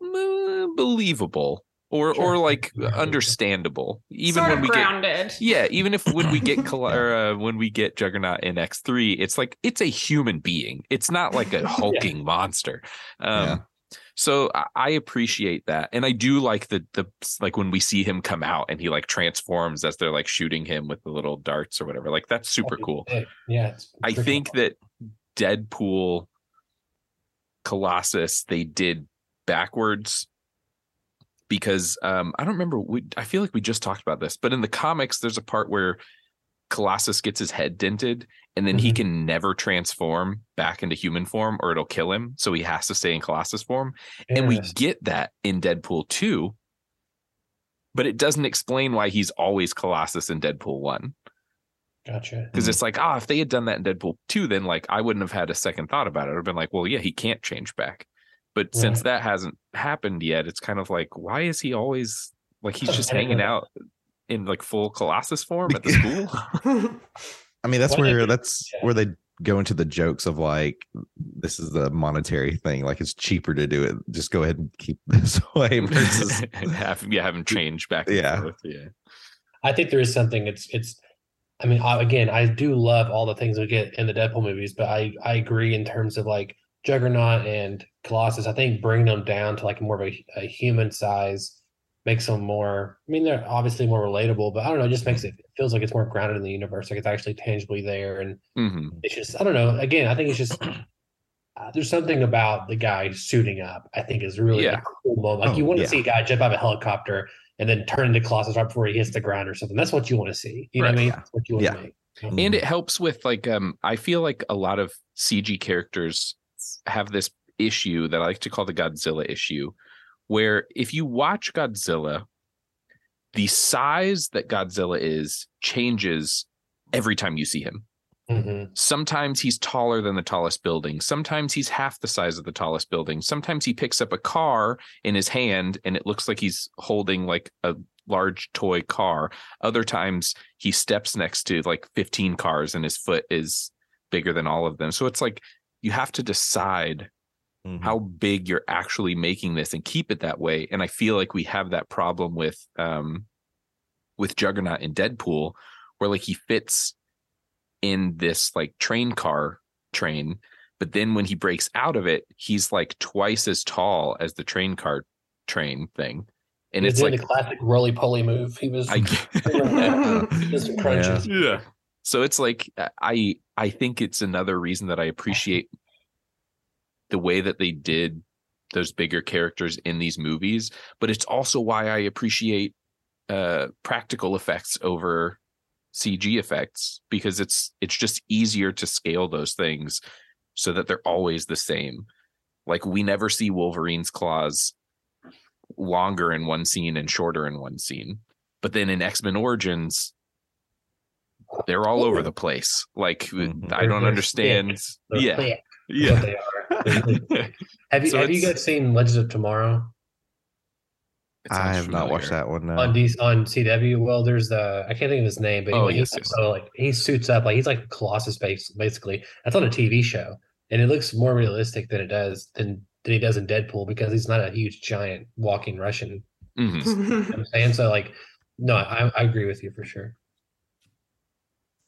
mm, believable or Sure. or like understandable, even sort when of we get yeah, even if when we get (laughs) Col- or, uh, when we get Juggernaut in X three, it's like it's a human being. It's not like a (laughs) hulking monster. Um, Yeah. So I, I appreciate that, and I do like the the like when we see him come out and he like transforms as they're like shooting him with the little darts or whatever. Like that's super cool. Yeah, it's I think cool. that Deadpool Colossus they did backwards because um I don't remember we I feel like we just talked about this, but in the comics there's a part where Colossus gets his head dented and then he Mhm. can never transform back into human form or it'll kill him, so he has to stay in Colossus form. And we get that in Deadpool 2, but it doesn't explain why he's always Colossus in Deadpool 1 gotcha. because Mhm. it's like ah if they had done that in deadpool 2 then like i wouldn't have had a second thought about it i'd have been like well yeah he can't change back but since that hasn't happened yet it's kind of like why is he always like he's just hanging out in like full colossus form at the (laughs) school (laughs) I mean, that's Why where that's yeah. where they go into the jokes of like, this is the monetary thing. Like, it's cheaper to do it. Just go ahead and keep (laughs) this way versus and have yeah have him change back and Yeah. forth. yeah I think there is something. It's it's. I mean, I, again, I do love all the things we get in the Deadpool movies, but I I agree in terms of like Juggernaut and Colossus. I think bring them down to like more of a, a human size makes them more. I mean, they're obviously more relatable, but I don't know. It just makes it, it feels like it's more grounded in the universe. Like it's actually tangibly there, and hmm it's just I don't know. Again, I think it's just. Uh, there's something about the guy suiting up. I think is really Yeah. a cool moment. Like Oh, you want to yeah. see a guy jump out of a helicopter and then turn into Colossus right before he hits the ground or something. That's what you want to see. You know what I mean? Yeah. That's what you want Yeah. to make. and it helps with like um i feel like a lot of cg characters have this issue that i like to call the godzilla issue where if you watch godzilla the size that godzilla is changes every time you see him. Mhm. sometimes he's taller than the tallest building. Sometimes he's half the size of the tallest building. Sometimes he picks up a car in his hand and it looks like he's holding like a large toy car. Other times he steps next to like 15 cars and his foot is bigger than all of them. So it's like you have to decide Mhm. how big you're actually making this and keep it that way and i feel like we have that problem with um with juggernaut in deadpool where like he fits in this like train car train but then when he breaks out of it he's like twice as tall as the train car train thing and He it's like the classic roly poly move. He was I (laughs) (laughs) just (laughs) some crunches. yeah so it's like uh, i i think it's another reason that i appreciate the way that they did those bigger characters in these movies but it's also why i appreciate uh practical effects over cg effects because it's it's just easier to scale those things so that they're always the same. Like we never see wolverine's claws longer in one scene and shorter in one scene but then in x-men origins they're all over the place like Mhm. i don't They're understand They're yeah thick, yeah they are. (laughs) Have you So have you guys seen Legends of Tomorrow I sounds have not watched that one. No. on D on CW? Well, there's the I can't think of his name, but Oh, he, yes, he's yes. also, like he suits up like he's like Colossus base basically. That's on a TV show, and it looks more realistic than it does than than he does in Deadpool because he's not a huge giant walking Russian. Mhm. You know I'm saying so like, no, I, I agree with you for sure.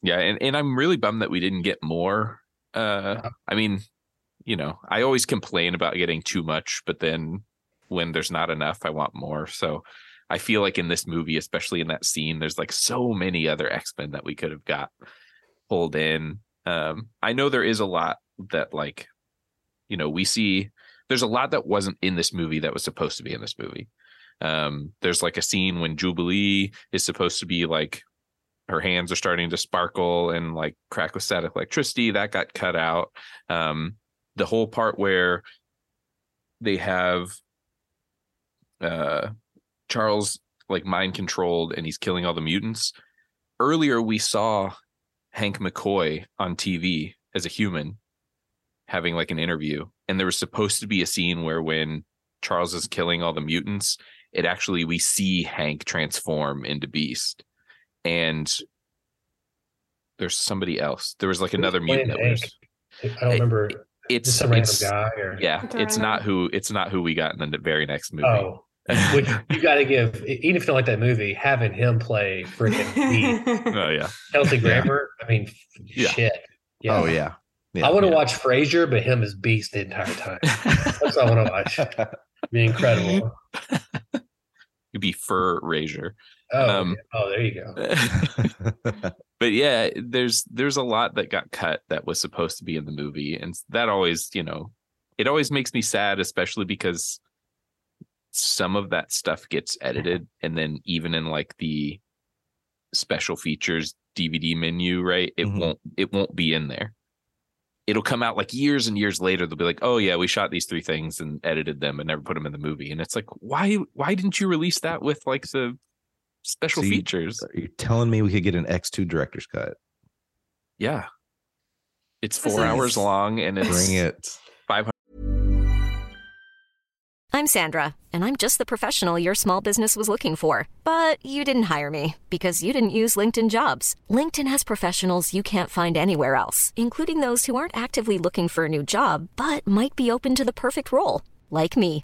Yeah, and, and I'm really bummed that we didn't get more. Uh I mean, you know, I always complain about getting too much, but then when there's not enough, I want more. So I feel like in this movie, especially in that scene, there's like so many other X-Men that we could have got pulled in. Um, I know there is a lot that like, you know, we see there's a lot that wasn't in this movie that was supposed to be in this movie. Um, there's like a scene when Jubilee is supposed to be like her hands are starting to sparkle and like crack with static electricity that got cut out. Um the whole part where they have uh charles like mind controlled and he's killing all the mutants earlier we saw hank mccoy on tv as a human having like an interview and there was supposed to be a scene where when Charles is killing all the mutants, it actually we see Hank transform into Beast, and there's somebody else. There was like another mutant. That was, I don't remember. It's Just some random it's guy or yeah. It's It's not who it's not who we got in the very next movie. oh, which (laughs) you got to give. Even if you don't like that movie, having him play freaking (laughs) Beast, Oh yeah. Kelsey Yeah. Grammer. I mean, Yeah. shit. Oh yeah. I want to yeah. watch Frasier, but him as Beast the entire time. That's what I want to watch. It'd (laughs) be incredible. You'd be fur Razor. Oh, Um, oh, there you go. (laughs) but yeah, there's there's a lot that got cut that was supposed to be in the movie, and that always, you know, it always makes me sad, especially because some of that stuff gets edited, and then even in like the special features DVD menu, right? It Mhm. won't it won't be in there. It'll come out like years and years later. They'll be like, "Oh yeah, we shot these three things and edited them and never put them in the movie." And it's like, why why didn't you release that with like the special So you- features? Are you telling me we could get an X2 director's cut? Yeah. It's four is- hours long and it's Bring it. I'm Sandra, and I'm just the professional your small business was looking for. But you didn't hire me because you didn't use LinkedIn jobs. LinkedIn has professionals you can't find anywhere else, including those who aren't actively looking for a new job but might be open to the perfect role, like me.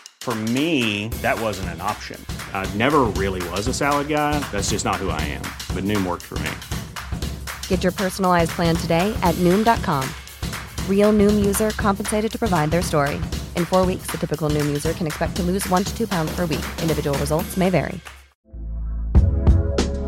For me, that wasn't an option. I never really was a salad guy. That's just not who I am. But Noom worked for me. Get your personalized plan today at Noom.com. Real Noom user compensated to provide their story. In four weeks, the typical Noom user can expect to lose one to two pounds per week. Individual results may vary.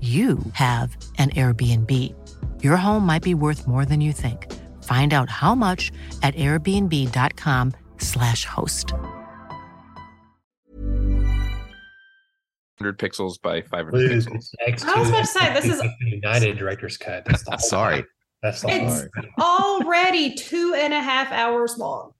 you have an Airbnb. Your home might be worth more than you think. Find out how much at airbnb.com/slash host. 100 pixels by 500 Blues, pixels. it's X2. I was about to say, this is- (laughs) United director's cut. That's the whole Sorry. That's the It's whole already two and a half hours long.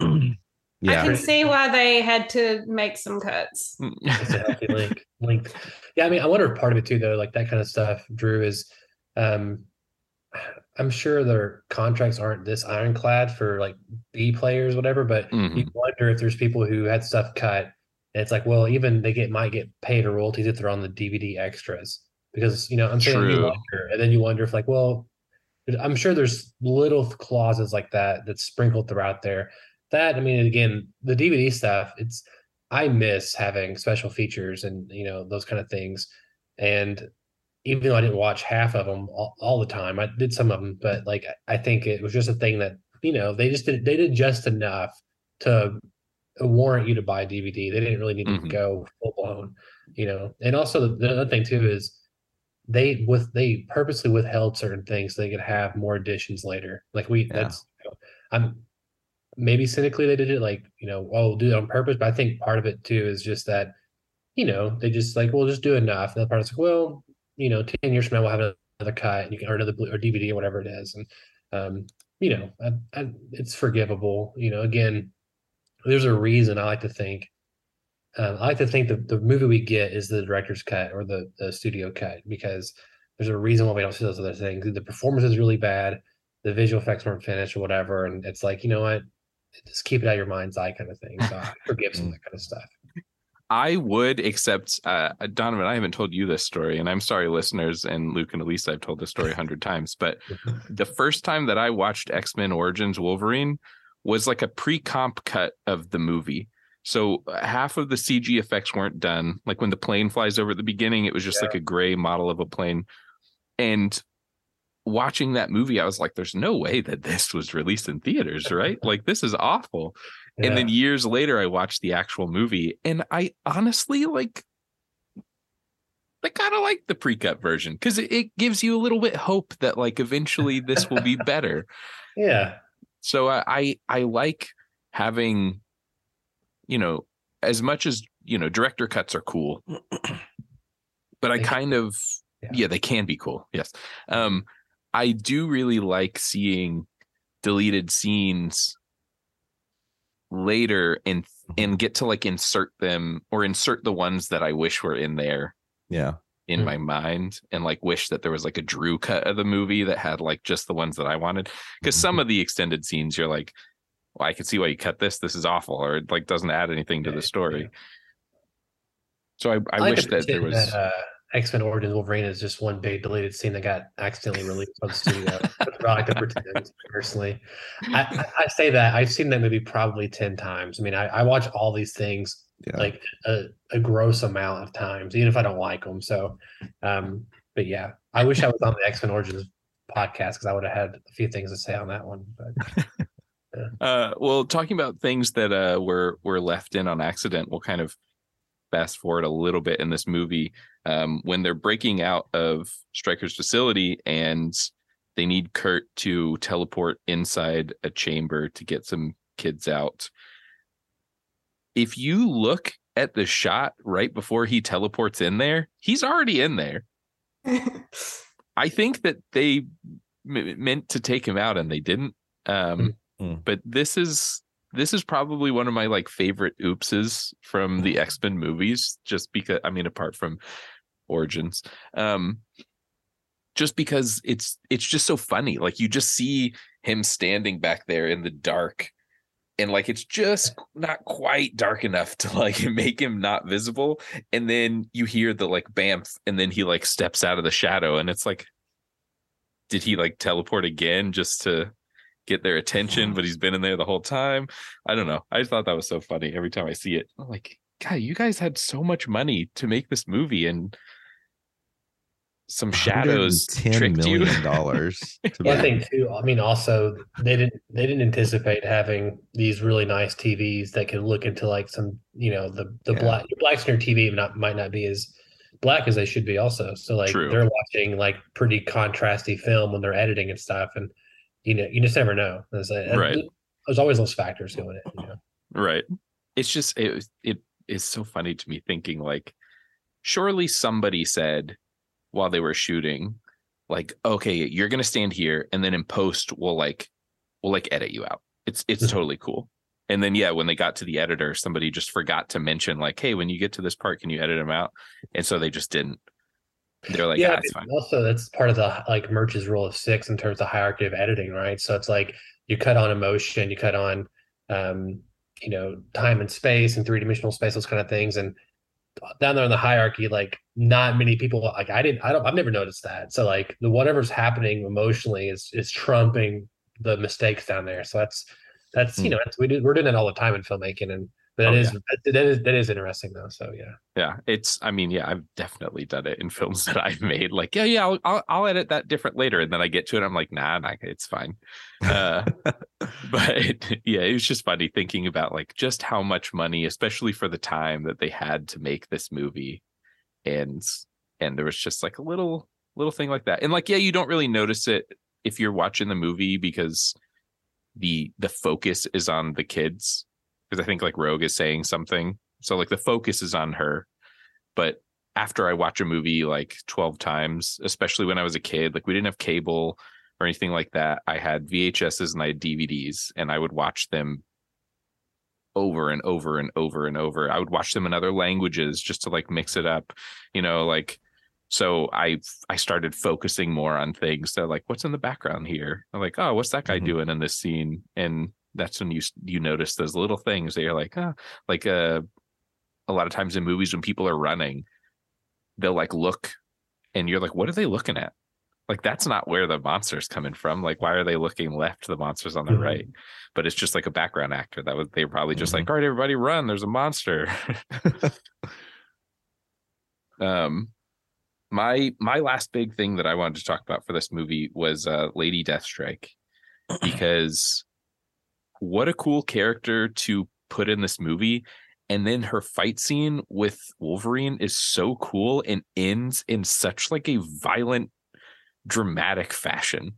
(clears throat) Yeah. I can see why they had to make some cuts. Mm. it's a healthy link. Link. Yeah, I mean, I wonder if part of it too, though, like that kind of stuff, Drew, is um I'm sure their contracts aren't this ironclad for like B players, whatever, but Mhm. you wonder if there's people who had stuff cut. And it's like, well, even they get might get paid a royalties if they're on the DVD extras. Because you know, I'm saying you wonder, and then you wonder if like, well, I'm sure there's little clauses like that that's sprinkled throughout there. That I mean, again, the DVD stuff, it's I miss having special features and you know those kind of things. And even though I didn't watch half of them all, all the time, I did some of them, but like I think it was just a thing that you know they just did they did just enough to warrant you to buy DVD. They didn't really need Mhm. to go full blown, you know. And also the, the other thing too is they with they purposely withheld certain things so they could have more editions later. Like we Yeah. that's you know, I'm maybe cynically they did it like you know oh we'll do it on purpose but i think part of it too is just that you know they just like we'll just do enough. And the part is like well you know 10 years from now we'll have another cut and you can or another or dvd or whatever it is. And um you know I, I, it's forgivable you know again there's a reason i like to think um, I like to think the, the movie we get is the director's cut or the, the studio cut because there's a reason why we don't see those other things. The performance is really bad, the visual effects weren't finished or whatever, and it's like you know what, just keep it out of your mind's eye kind of thing. So I (laughs) forgive some of that kind of stuff. I would, except uh, Donovan, I haven't told you this story, and I'm sorry, listeners, and Luke and Elise, I've told this story a hundred times. But (laughs) the first time that I watched X Men Origins Wolverine was like a pre comp cut of the movie. So uh, half of the CG effects weren't done. Like when the plane flies over at the beginning, it was just yeah. like a gray model of a plane. And watching that movie, I was like, there's no way that this was released in theaters, right? (laughs) like, this is awful. Yeah. And then years later, I watched the actual movie, and I honestly like. I kind of like the pre-cut version because it, it, gives you a little bit hope that like eventually this will be (laughs) better. yeah. So I, I I like having, you know, as much as you know, director cuts are cool, (clears throat) but I kind of yeah. yeah, they can be cool. Yes. Um, I do really like seeing deleted scenes later and mm-hmm. and get to like insert them or insert the ones that I wish were in there. Yeah. In mm-hmm. my mind and like wish that there was like a Drew cut of the movie that had like just the ones that I wanted. Because mm-hmm. some of the extended scenes you're like, well, I can see why you cut this. This is awful, or it like doesn't add anything to the story. So I, I, I wish that there was that, uh, X Men Origins Wolverine is just one big deleted scene that got accidentally released on the studio. I like to pretend personally. I, I, I, say that I've seen that movie probably ten times. I mean, I, I watch all these things yeah. like a, a, gross amount of times, even if I don't like them. So, um, but yeah, I wish I was on the X Men Origins podcast because I would have had a few things to say on that one. But. (laughs) Yeah. Uh, well, talking about things that uh, were were left in on accident, we'll kind of fast forward a little bit in this movie um, when they're breaking out of Stryker's facility and they need Kurt to teleport inside a chamber to get some kids out. If you look at the shot right before he teleports in there, he's already in there. (laughs) I think that they m- meant to take him out and they didn't. Um, mm-hmm. But this is this is probably one of my like favorite oopses from the X-Men movies, just because I mean, apart from Origins. Um just because it's it's just so funny. Like you just see him standing back there in the dark and like it's just not quite dark enough to like (laughs) make him not visible and then you hear the like bamf and then he like steps out of the shadow and it's like did he like teleport again just to get their attention, but he's been in there the whole time. I don't know. I just thought that was so funny every time I see it. I'm like, God, you guys had so much money to make this movie and some shadows ten million (laughs) dollars. I think too. I mean, also they didn't they didn't anticipate having these really nice TVs that could look into like some you know the the yeah. black black screen TV not might not be as black as they should be also. So like True. they're watching like pretty contrasty film when they're editing and stuff and you know, you just never know. There's, a, right. there's always those factors going in. You know? Right. It's just it it is so funny to me thinking like, surely somebody said while they were shooting, like, okay, you're gonna stand here, and then in post we'll like we'll like edit you out. It's it's mm-hmm. totally cool. And then yeah, when they got to the editor, somebody just forgot to mention like, hey, when you get to this part, can you edit them out? And so they just didn't. They're like, yeah, ah, also that's part of the like Murch's rule of six in terms of hierarchy of editing, right? So it's like you cut on emotion, you cut on um, you know, time and space and three dimensional space, those kind of things. And down there in the hierarchy, like not many people like I didn't I don't I've never noticed that. So like the whatever's happening emotionally is is trumping the mistakes down there. So that's that's you hmm. know we do, we're doing it all the time in filmmaking and but oh, is, yeah. that is that is interesting though. So yeah. Yeah, it's. I mean, yeah, I've definitely done it in films (laughs) that I've made. Like, yeah, yeah, I'll I'll, I'll edit that different later, and then I get to it, I'm like, nah, nah it's fine. Uh, (laughs) but yeah, it was just funny thinking about like just how much money, especially for the time that they had to make this movie, and and there was just like a little little thing like that, and like yeah, you don't really notice it if you're watching the movie because the the focus is on the kids because I think like Rogue is saying something. So like the focus is on her. But after I watch a movie like 12 times, especially when I was a kid, like we didn't have cable or anything like that. I had VHSs and I had DVDs and I would watch them over and over and over and over. I would watch them in other languages just to like mix it up, you know, like so I I started focusing more on things that like what's in the background here. I'm like, oh, what's that guy Mhm. doing in this scene? And that's when you you notice those little things that you're like, ah, like uh, a lot of times in movies when people are running, they'll like look, and you're like, what are they looking at? Like that's not where the monster's coming from. Like why are they looking left? The monster's on the Mhm. right, but it's just like a background actor. That was they were probably just Mhm. like, all right, everybody, run! There's a monster. (laughs) um my my last big thing that I wanted to talk about for this movie was uh Lady Deathstrike (clears throat) because what a cool character to put in this movie and then her fight scene with Wolverine is so cool and ends in such like a violent dramatic fashion.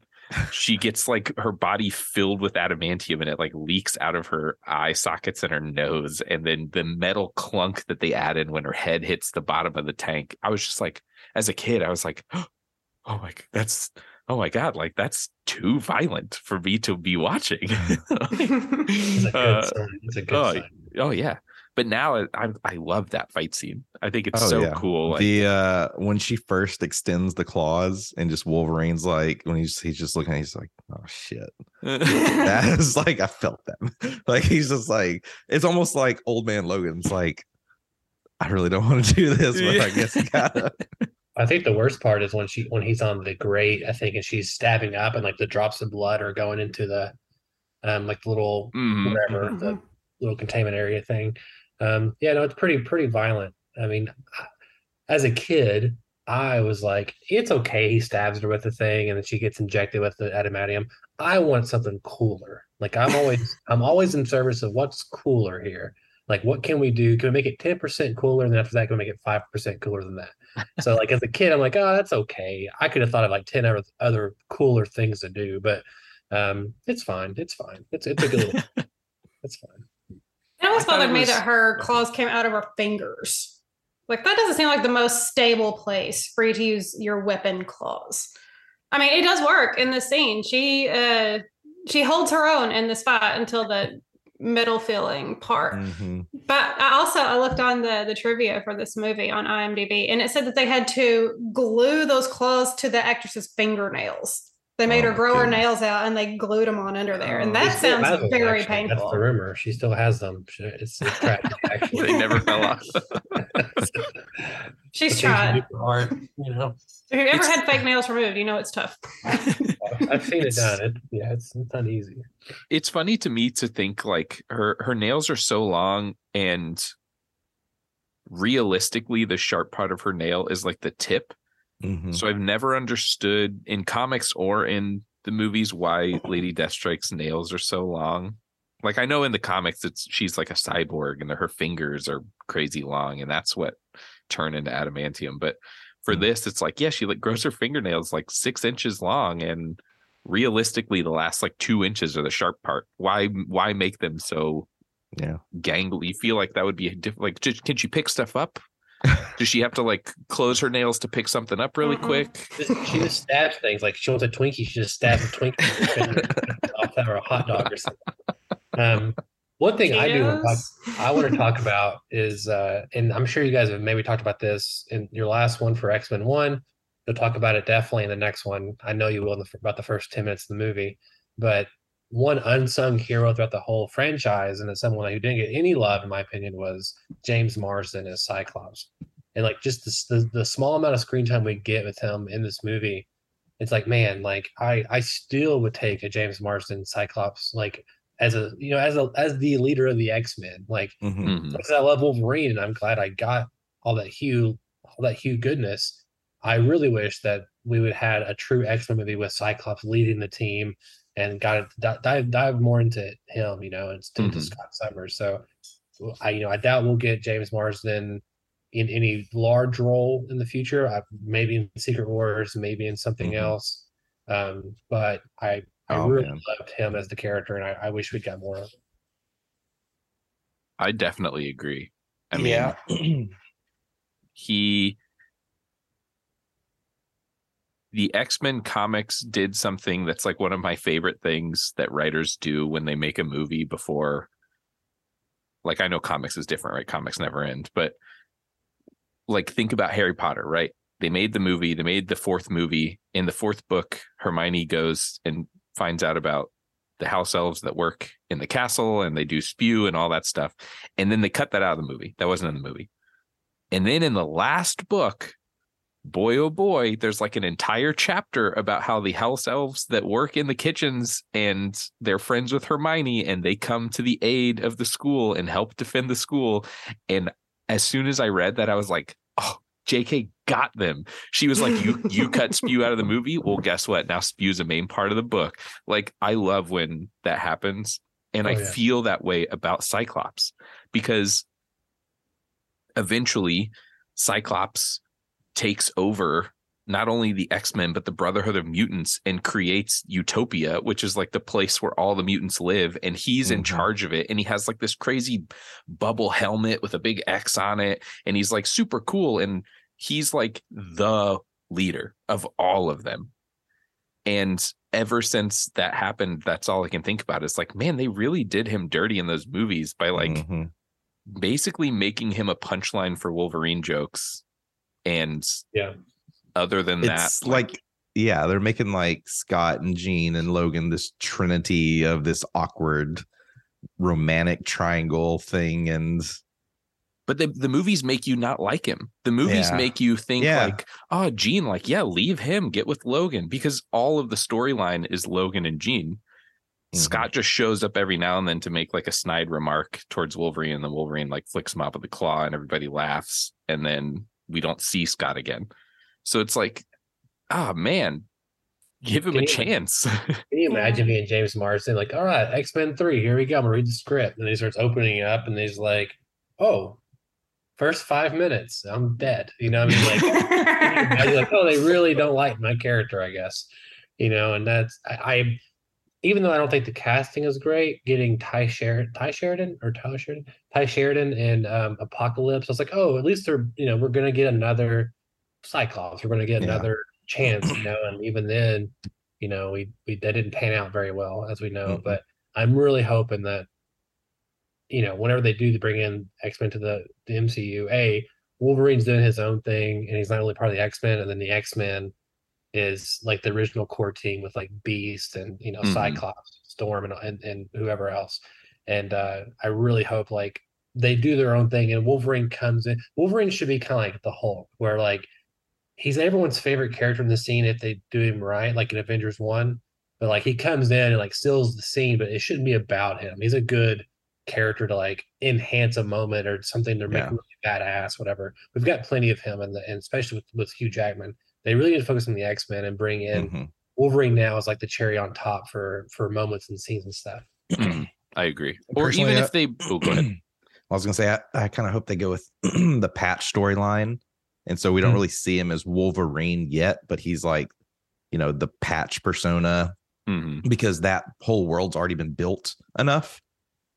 She (laughs) gets like her body filled with adamantium and it like leaks out of her eye sockets and her nose. And then the metal clunk that they added when her head hits the bottom of the tank. I was just like, as a kid, I was like, (gasps) oh my, that's, oh my God, like that's too violent for me to be watching. (laughs) (laughs) It's a good Uh, sign. It's a good oh, sign. oh yeah. But now I, I I love that fight scene. I think it's Oh, so yeah. cool. Like, the uh when she first extends the claws and just Wolverine's like when he's he's just looking, he's like, oh shit. (laughs) That is like I felt that. Like he's just like it's almost like old man Logan's like, I really don't want to do this, but I guess you gotta. I think the worst part is when she when he's on the grate, I think, and she's stabbing up, and like the drops of blood are going into the, um, like the little Mhm. whatever the little containment area thing. Um, yeah, no, it's pretty pretty violent. I mean, as a kid, I was like, it's okay. He stabs her with the thing, and then she gets injected with the adamantium. I want something cooler. Like I'm always (laughs) I'm always in service of what's cooler here. Like, what can we do? Can we make it 10% cooler? And then after that, can we make it 5% cooler than that? So, like, as a kid, I'm like, oh, that's okay. I could have thought of like 10 other, other cooler things to do, but um, it's fine. It's fine. It's, it's a good little, (laughs) it's fine. It always I it bothered me that her claws came out of her fingers. Like that doesn't seem like the most stable place for you to use your weapon claws. I mean, it does work in this scene. She uh she holds her own in this fight until the middle feeling part. Mhm. But I also I looked on the the trivia for this movie on IMDb, and it said that they had to glue those claws to the actress's fingernails. They made Oh her my grow her nails out, and they glued them on under there, and Oh. that She sounds has them, very actually. That's painful. the rumor. She still has them. She- It's, it's tragic, (laughs) actually. they never fell off. (laughs) She's The things you tried. do art, you know. If you've ever It's- had fake nails removed, you know it's tough. I've seen it (laughs) done. It, yeah, it's, it's not easy. it's funny to me to think like her her nails are so long and realistically the sharp part of her nail is like the tip Mhm. so i've never understood in comics or in the movies why lady deathstrike's nails are so long. Like i know in the comics it's she's like a cyborg and her fingers are crazy long and that's what turn into adamantium but for this it's like yeah she like grows her fingernails like six inches long and realistically the last like two inches are the sharp part. Why why make them so Yeah. gangly? You feel like that would be a diff- like can she pick stuff up does she have to like close her nails to pick something up really Mm-mm. quick she just stabs things. Like she wants a Twinkie, she just stabs a Twinkie with (laughs) her finger off or a hot dog or something. Um, one thing I do want talk, I want to (laughs) talk about is, uh, and I'm sure you guys have maybe talked about this in your last one for X Men One. You'll talk about it definitely in the next one. I know you will in the, about the first ten minutes of the movie. But one unsung hero throughout the whole franchise, and it's someone who didn't get any love, in my opinion, was James Marsden as Cyclops. And like just the, the, the small amount of screen time we get with him in this movie, it's like man, like I I still would take a James Marsden Cyclops like as a you know as a as the leader of the X Men. Like Mhm. Mhm. because I love Wolverine and I'm glad I got all that Hugh, all that Hugh goodness. I really wish that we would had a true X Men movie with Cyclops leading the team and got to dive dive more into him, you know, instead of Mhm. Scott Summers. So I you know I doubt we'll get James Marsden in any large role in the future. I, maybe in Secret Wars, maybe in something Mhm. else. Um, but I I Oh, really man. loved him as the character, and I, I wish we'd got more of. him. i definitely agree i mean (clears throat) he the X-Men comics did something that's like one of my favorite things that writers do when they make a movie before like I know comics is different, right? Comics never end, but like think about Harry Potter, right? They made the movie, they made the fourth movie. In the fourth book, Hermione goes and finds out about the house elves that work in the castle and they do spew and all that stuff. And then they cut that out of the movie. That wasn't in the movie. And then in the last book, boy oh boy, there's like an entire chapter about how the house elves that work in the kitchens and they're friends with Hermione and they come to the aid of the school and help defend the school. And as soon as I read that, I was like, oh, JK got them. She was like, You you cut (laughs) spew out of the movie. Well, guess what? Now spew's a main part of the book. Like, I love when that happens. And Oh, I yeah. feel that way about Cyclops because eventually Cyclops takes over not only the X-Men but the Brotherhood of Mutants and creates Utopia, which is like the place where all the mutants live and he's in Mhm. charge of it and he has like this crazy bubble helmet with a big X on it and he's like super cool and he's like the leader of all of them. And ever since that happened, that's all I can think about. It's like, man, they really did him dirty in those movies by like Mhm. basically making him a punchline for Wolverine jokes. And Yeah. other than that, it's like, yeah, they're making like Scott and Jean and Logan this trinity of this awkward romantic triangle thing, and but the, the movies make you not like him. The movies Yeah. make you think Yeah. like, oh, Jean, like, yeah, leave him, get with Logan, because all of the storyline is Logan and Jean. Mhm. Scott just shows up every now and then to make like a snide remark towards Wolverine, and then Wolverine like flicks him up with the claw, and everybody laughs, and then we don't see Scott again. So it's like, ah, man, give him Can a you- chance. (laughs) Can you imagine being James Marsden? Like, all right, X Men 3, here we go. I'm going to read the script. And he starts opening it up and he's like, oh, first five minutes, I'm dead. You know what I mean? Like, like, oh, they really don't like my character, I guess. You know, and that's, I, I even though I don't think the casting is great, getting Tye Sheridan, Tye Sheridan or Tyler Sheridan, Tye Sheridan and um, Apocalypse, I was like, oh, at least they're, you know, we're going to get another Cyclops. We're going to get Yeah. another chance, you know, and even then, you know, we, we, that didn't pan out very well, as we know, Mhm. but I'm really hoping that, you know, whenever they do bring in X Men to the, the MCU, A, Wolverine's doing his own thing and he's not really part of the X Men, and then the X Men is like the original core team with like Beast and you know Mhm. Cyclops, Storm, and, and and whoever else. And uh, I really hope like they do their own thing and Wolverine comes in. Wolverine should be kind of like the Hulk, where like he's everyone's favorite character in the scene if they do him right, like in Avengers One. But like he comes in and like steals the scene, but it shouldn't be about him. He's a good character to like enhance a moment or something to make Yeah. him really badass, whatever. We've got plenty of him, the, and especially with, with Hugh Jackman, they really need to focus on the X Men and bring in Mhm. Wolverine now is like the cherry on top for for moments and scenes and stuff. (clears throat) I agree. Or Personally, even I- if they, (clears throat) oh, go ahead. I was gonna say I, I kind of hope they go with (clears throat) the patch storyline, and so we don't Mm. really see him as Wolverine yet, but he's like, you know, the patch persona Mhm. because that whole world's already been built enough,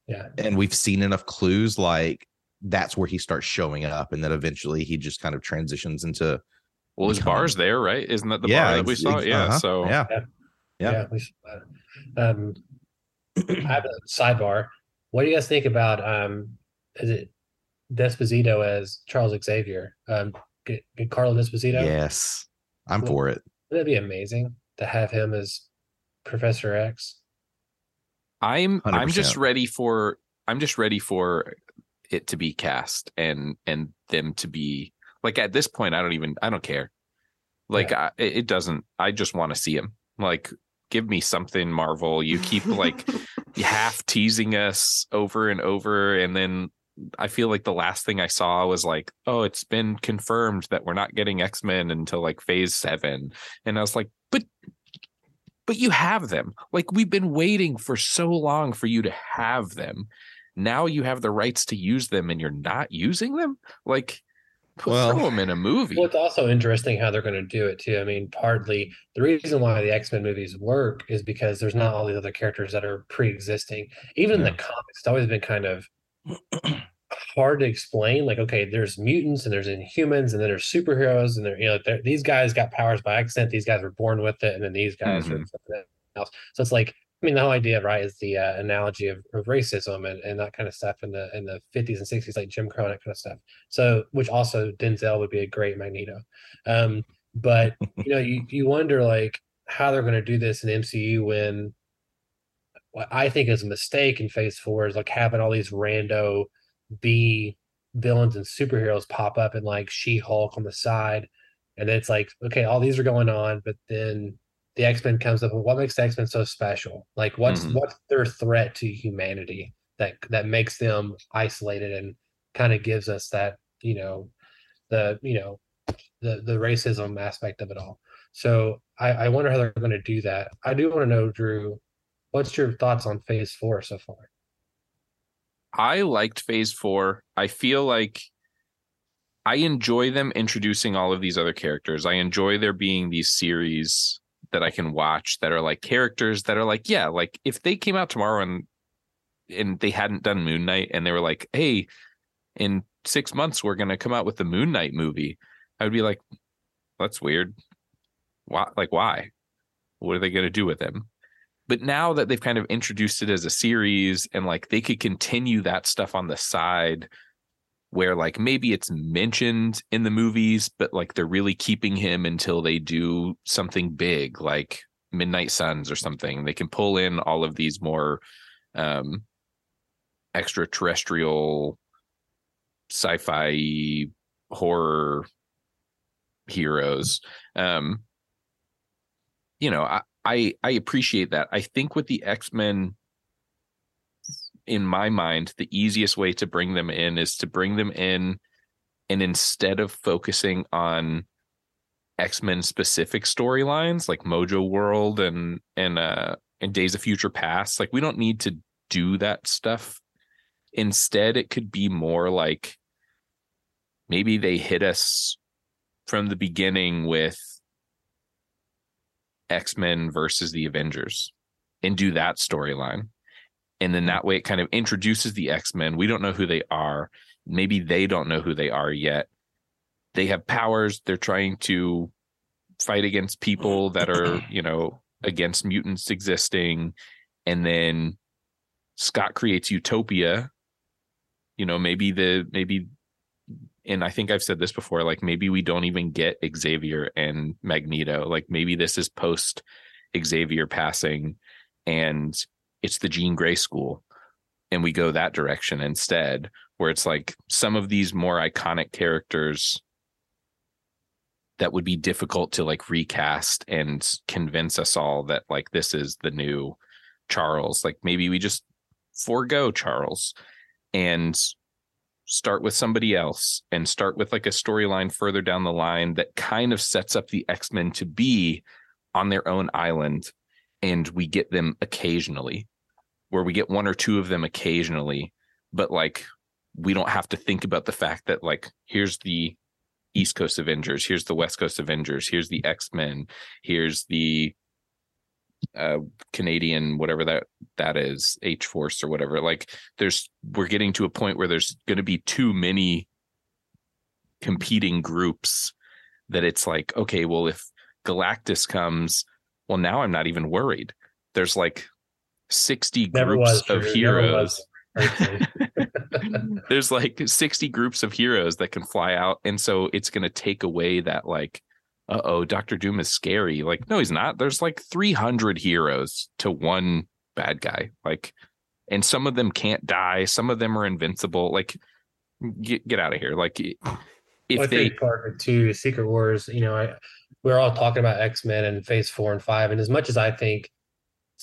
Yeah, and we've seen enough clues like that's where he starts showing up, and then eventually he just kind of transitions into Well, his becoming- bar's there, right? Isn't that the yeah, bar that we ex- saw? ex- yeah. uh-huh, So yeah, yeah. Yeah. we should, uh, um, I have a sidebar. What do you guys think about um, is it Esposito as Charles Xavier? Um, get, get Carlo Esposito. yes, I'm Well- for it. Wouldn't that be amazing to have him as Professor X? I'm I'm just ready for I'm just ready for it to be cast and and them to be like at this point I don't even I don't care. Like I, it doesn't I just want to see him. Like give me something Marvel. You keep like (laughs) half teasing us over and over and then I feel like the last thing I saw was like, oh, it's been confirmed that we're not getting X-Men until like phase 7. And I was like, but but you have them. Like we've been waiting for so long for you to have them. Now you have the rights to use them and you're not using them? Like put Well- throw them in a movie. Well, it's also interesting how they're going to do it too. I mean, partly the reason why the X Men movies work is because there's not all these other characters that are pre-existing. Even in the comics, it's always been kind of hard to explain. Like, okay, there's mutants and there's inhumans and then there's superheroes and they're you know they're, these guys got powers by accident. These guys were born with it, and then these guys are Mhm. something else. So it's like I mean, the whole idea, right, is the uh, analogy of, of racism and, and that kind of stuff in the in the fifties and sixties, like Jim Crow and that kind of stuff. So, which also Denzel would be a great Magneto. Um, but (laughs) you know, you you wonder like how they're going to do this in MCU when what I think is a mistake in Phase Four is like having all these rando B villains and superheroes pop up and like She Hulk on the side, and then it's like okay, all these are going on, but then the X Men comes up what makes the X Men so special? Like what's Mhm. what's their threat to humanity that that makes them isolated and kind of gives us that you know the you know the the racism aspect of it all. So I, I wonder how they're going to do that. I do want to know, Drew, what's your thoughts on Phase Four so far? I liked phase four. I feel like I enjoy them introducing all of these other characters. I enjoy there being these series that I can watch that are like characters that are like, yeah, like if they came out tomorrow and and they hadn't done Moon Knight and they were like, hey, in six months we're gonna come out with the Moon Knight movie, I would be like, that's weird. Why like why? What are they gonna do with him? but now that they've kind of introduced it as a series and like they could continue that stuff on the side where like maybe it's mentioned in the movies but like they're really keeping him until they do something big like midnight suns or something they can pull in all of these more um extraterrestrial sci-fi horror heroes um you know I, I I appreciate that. I think with the X-Men in my mind, the easiest way to bring them in is to bring them in and instead of focusing on X-Men specific storylines like Mojo World and and uh and Days of Future Past, like we don't need to do that stuff. Instead, it could be more like maybe they hit us from the beginning with X-Men versus the Avengers and do that storyline. And then that way it kind of introduces the X-Men. We don't know who they are. Maybe they don't know who they are yet. They have powers. They're trying to fight against people that are, (clears throat) you know, against mutants existing. And then Scott creates Utopia. You know, maybe the maybe and I think I've said this before, like maybe we don't even get Xavier and Magneto. Like maybe this is post Xavier passing and it's the Jean Grey school. And we go that direction instead, where it's like some of these more iconic characters that would be difficult to like recast and convince us all that like this is the new Charles. Like maybe we just forego Charles and start with somebody else and start with like a storyline further down the line that kind of sets up the X-Men to be on their own island and we get them occasionally where we get one or two of them occasionally but like we don't have to think about the fact that like here's the East Coast Avengers, here's the West Coast Avengers, here's the X-Men, here's the uh Canadian whatever that that is H Force or whatever. Like there's we're getting to a point where there's going to be too many competing groups that it's like okay well if Galactus comes well now I'm not even worried. There's like 60 Never groups was, of Drew, heroes. (laughs) (laughs) There's like 60 groups of heroes that can fly out and so it's going to take away that like uh-oh dr doom is scary. Like no he's not. There's like 300 heroes to one bad guy. Like and some of them can't die. Some of them are invincible. Like get, get out of here. Like if Well, they part of too Secret Wars. You know, I we're all talking about X Men and Phase Four and Five, and as much as I think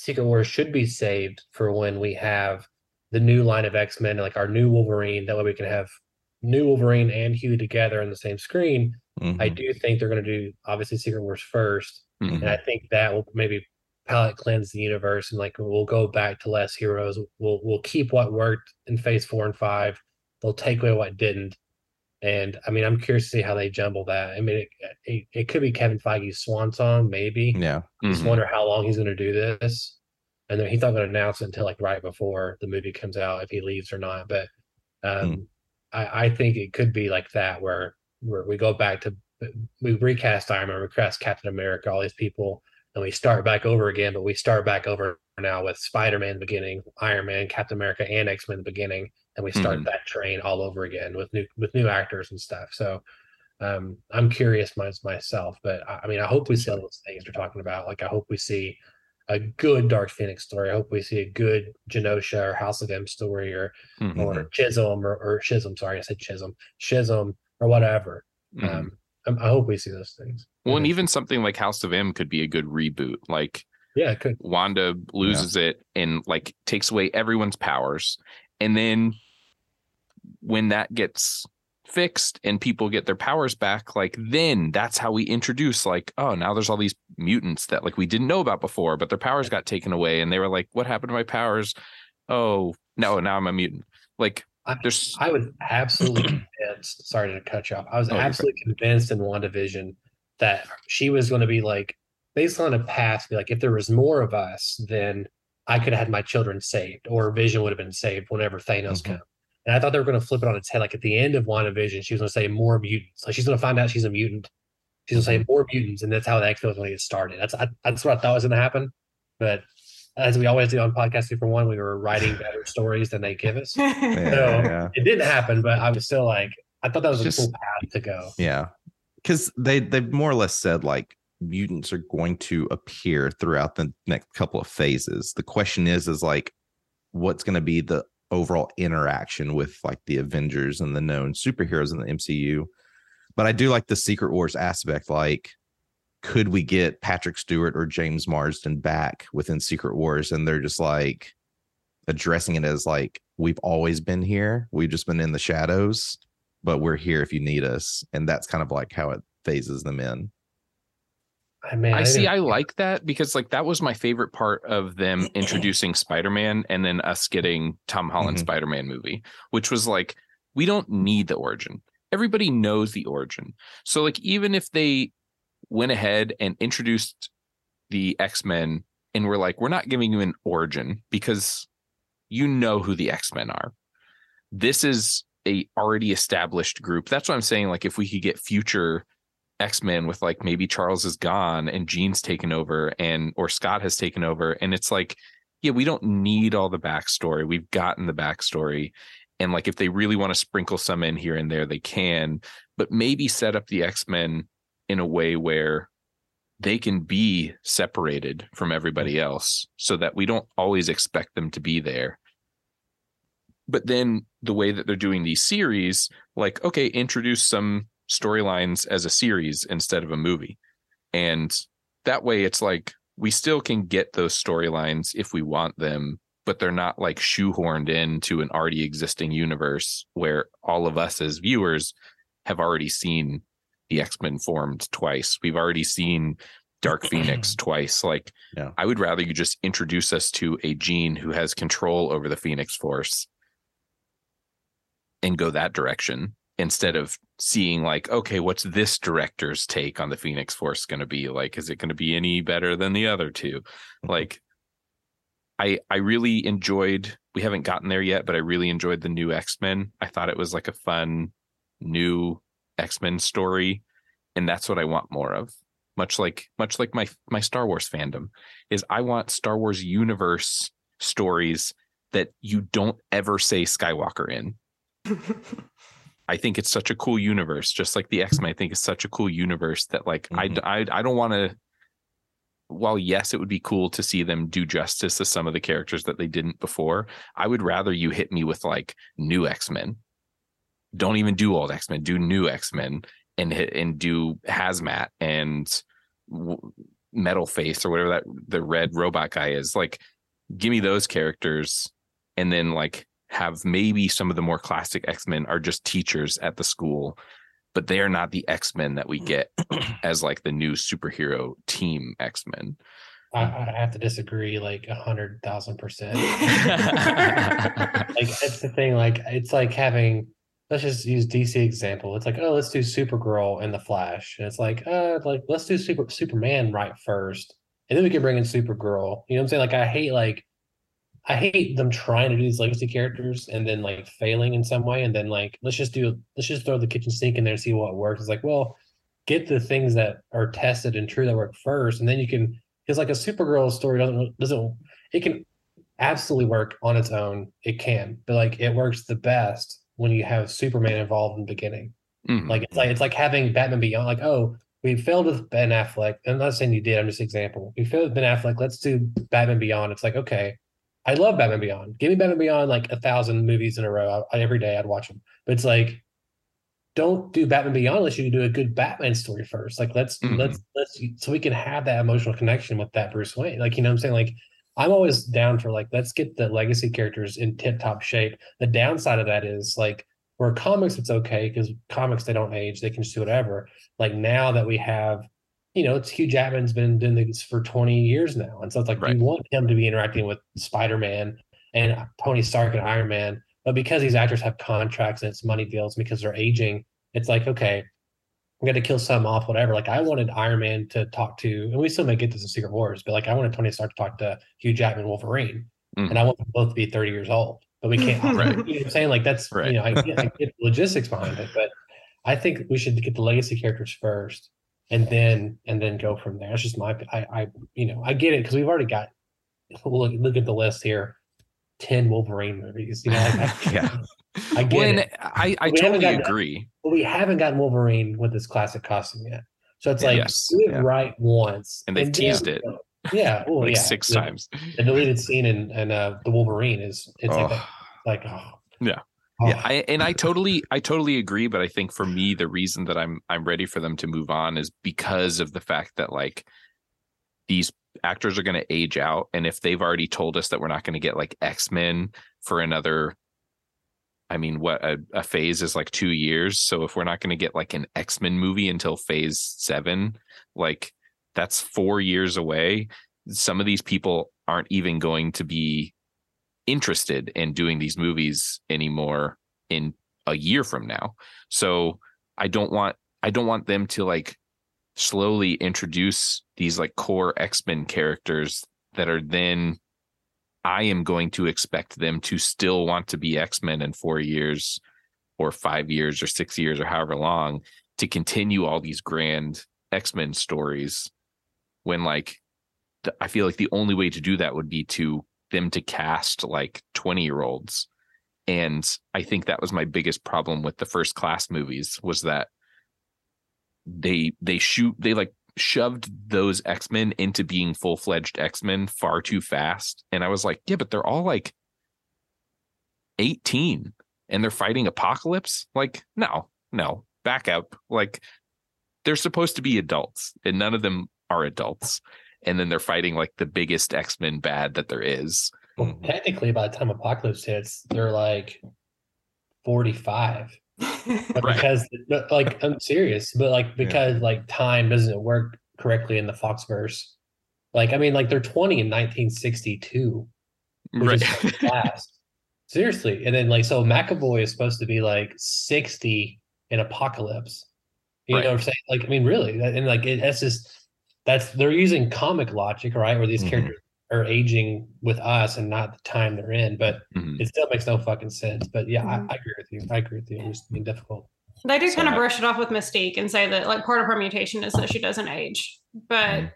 Secret Wars should be saved for when we have the new line of X Men, like our new Wolverine, that way we can have new Wolverine and Hugh together on the same screen. I mm-hmm. do think they're going to do obviously Secret Wars 1st and I mm-hmm. think that will maybe palette cleanse the universe and like we'll go back to less heroes. We'll we'll keep what worked in Phase Four and Five. They'll take away what didn't. And I mean, I'm curious to see how they jumble that. I mean, it, it, it could be Kevin Feige's swan song, maybe. Yeah. Just Mhm. wonder how long he's going to do this. And then he's not going to announce it until like right before the movie comes out if he leaves or not. But um, I, I think it could be like that where where we go back to we recast Iron Man, recast Captain America, all these people, and we start back over again, but we start back over now with Spider-Man beginning, Iron Man, Captain America, and X-Men beginning, and we start Mhm. that train all over again with new with new actors and stuff. So um, I'm curious my, myself, but I, I mean, I hope we see all those things you're talking about. Like, I hope we see a good Dark Phoenix story. I hope we see a good Genosha or House of M story or Mhm. or Chisholm or, or Chisholm. Sorry, I said Chisholm, Chisholm or whatever. Mhm. Um, I, I hope we see those things. Well, and even something like House of M could be a good reboot. Like Yeah, it could. Wanda loses it and like takes away everyone's powers. And then when that gets fixed and people get their powers back, like then that's how we introduce like, oh, now there's all these mutants that like we didn't know about before, but their powers got taken away and they were like, what happened to my powers? Oh, no, now I'm a mutant. Like I, there's I was absolutely (clears throat) convinced. Sorry to cut you off. I was Oh, absolutely convinced in WandaVision that she was going to be like, based on a past, be like, if there was more of us, then I could have had my children saved, or Vision would have been saved whenever Thanos Mm-hmm. came. And I thought they were going to flip it on its head. Like at the end of WandaVision, she was going to say more mutants. Like she's going to find out she's a mutant. She's going to Mm-hmm. say more mutants, and that's how the X Men was going to get started. That's I, that's what I thought was going to happen. But as we always do on podcast two for one, we were writing better (laughs) stories than they give us. (laughs) Yeah, So yeah. it didn't happen, but I was still like, I thought that was a cool path to go. Yeah. Because they they've more or less said like mutants are going to appear throughout the next couple of phases. The question is, is like what's going to be the overall interaction with like the Avengers and the known superheroes in the MCU. But I do like the Secret Wars aspect. Like, could we get Patrick Stewart or James Marsden back within Secret Wars? And they're just like addressing it as like, we've always been here. We've just been in the shadows, but we're here if you need us. And that's kind of like how it phases them in. I mean, I see. I like that because like that was my favorite part of them (clears throat) introducing Spider-Man and then us getting Tom Holland Mhm. Spider-Man movie, which was like we don't need the origin. Everybody knows the origin. So like even if they went ahead and introduced the X-Men and we're like we're not giving you an origin because you know who the X-Men are. This is a already established group. That's what I'm saying like if we could get future X-Men with like maybe Charles is gone and Jean's taken over and or Scott has taken over. And it's like, yeah, we don't need all the backstory. We've gotten the backstory. And like if they really want to sprinkle some in here and there, they can, but maybe set up the X-Men in a way where they can be separated from everybody mm-hmm. else so that we don't always expect them to be there. But then the way that they're doing these series, like, okay, introduce some storylines as a series instead of a movie. And that way it's like we still can get those storylines if we want them, but they're not like shoehorned into an already existing universe where all of us as viewers have already seen the X-Men formed twice. We've already seen Dark Phoenix (clears throat) twice. Like Yeah. I would rather you just introduce us to a Jean who has control over the Phoenix Force and go that direction instead of seeing like okay what's this director's take on the phoenix force going to be? Like is it going to be any better than the other two? Mm-hmm. Like i i really enjoyed we haven't gotten there yet but i really enjoyed the new x-men. I thought it was like a fun new x-men story and that's what i want more of. Much like much like my my star wars fandom is i want star wars universe stories that you don't ever say skywalker in (laughs) I think it's such a cool universe, just like the X Men. I think it's such a cool universe that, like, I Mhm. I, I don't want to. While yes, it would be cool to see them do justice to some of the characters that they didn't before. I would rather you hit me with like new X Men. Don't even do old X Men. Do new X Men and hit and do Hazmat and Metal Face or whatever that the red robot guy is. Like, give me those characters, and then like have maybe some of the more classic X-Men are just teachers at the school, but they are not the X-Men that we get (clears throat) as like the new superhero team X-Men. I, I have to disagree like a hundred thousand percent. (laughs) like it's the thing, like it's like having let's just use DC example. It's like, oh, let's do Supergirl and the Flash. And it's like, uh, like let's do Super Superman right first. And then we can bring in Supergirl. You know what I'm saying? Like I hate like I hate them trying to do these legacy characters and then like failing in some way. And then like let's just do let's just throw the kitchen sink in there and see what works. It's like, well, get the things that are tested and true that work first, and then you can because like a Supergirl story doesn't doesn't it can absolutely work on its own. It can, but like it works the best when you have Superman involved in the beginning. Mhm. Like it's like it's like having Batman Beyond. Like oh, we failed with Ben Affleck. I'm not saying you did. I'm just an example. We failed with Ben Affleck. Let's do Batman Beyond. It's like okay, I love Batman Beyond. Give me Batman Beyond like a thousand movies in a row. I, every day I'd watch them. But it's like don't do Batman Beyond unless you do a good Batman story first. Like let's Mhm. let's let's so we can have that emotional connection with that Bruce Wayne. Like you know what I'm saying? Like I'm always down for like let's get the legacy characters in tip top shape. The downside of that is like where comics it's okay because comics they don't age, they can just do whatever. Like now that we have, you know, it's Hugh Jackman's been doing this for 20 years now. And so it's like Right. you want him to be interacting with Spider-Man and Tony Stark and Iron Man. But because these actors have contracts and it's money deals because they're aging, it's like, okay, we got to kill some off, whatever. Like I wanted Iron Man to talk to, and we still may get this in Secret Wars, but like I wanted Tony Stark to talk to Hugh Jackman Wolverine. Mhm. And I want them both to be 30 years old. But we can't (laughs) Right. you know what I'm saying? Like that's Right. you know, I I get the logistics behind it, but I think we should get the legacy characters first and then and then go from there. That's just my I I you know, I get it because we've already got look look at the list here. 10 Wolverine movies. You know, like, I, (laughs) Yeah. I get Well, and it. I, I We totally got- agree. But we haven't gotten Wolverine with his classic costume yet. So it's like Yes, do it yeah. right once. And they've then- teased it. Yeah. (laughs) Well, like yeah. six the, times. The deleted scene in, in uh, the Wolverine is it's like, Oh. that- like oh Yeah. Yeah, I, and I totally, I totally agree. But I think for me, the reason that I'm, I'm ready for them to move on is because of the fact that like these actors are going to age out, and if they've already told us that we're not going to get like X Men for another, I mean, what a, a phase is like two years. So if we're not going to get like an X Men movie until Phase Seven, like that's four years away. Some of these people aren't even going to be interested in doing these movies anymore in a year from now. So I don't want I don't want them to like slowly introduce these like core X-Men characters that are then I am going to expect them to still want to be X-Men in 4 years or 5 years or 6 years or however long to continue all these grand X-Men stories when like I feel like the only way to do that would be to them to cast like 20 year olds and i think that was my biggest problem with the first class movies was that they they shoot they like shoved those x-men into being full-fledged x-men far too fast. And i was like yeah but they're all like 18 and they're fighting apocalypse? Like no no back up. Like they're supposed to be adults and none of them are adults and then they're fighting like the biggest x-men bad that there is Well, mm-hmm. technically, by the time Apocalypse hits, they're like 45. (laughs) But Right. because, but, like, (laughs) I'm serious, but like, because like time doesn't work correctly in the Foxverse. Like, I mean, like, they're 20 in 1962, which right is fast. (laughs) Seriously. And then, like, so McAvoy is supposed to be like 60 in Apocalypse. You Right. know what I'm saying? Like, I mean, really, and like, it, that's just, that's, they're using comic logic, right? Where these Mhm. characters are aging with us and not the time they're in. But Mhm. it still makes no fucking sense. But yeah. I, I agree with you. I agree with you. It's being difficult. They do So kind of brush it off with Mystique and say that like part of her mutation is that she doesn't age. But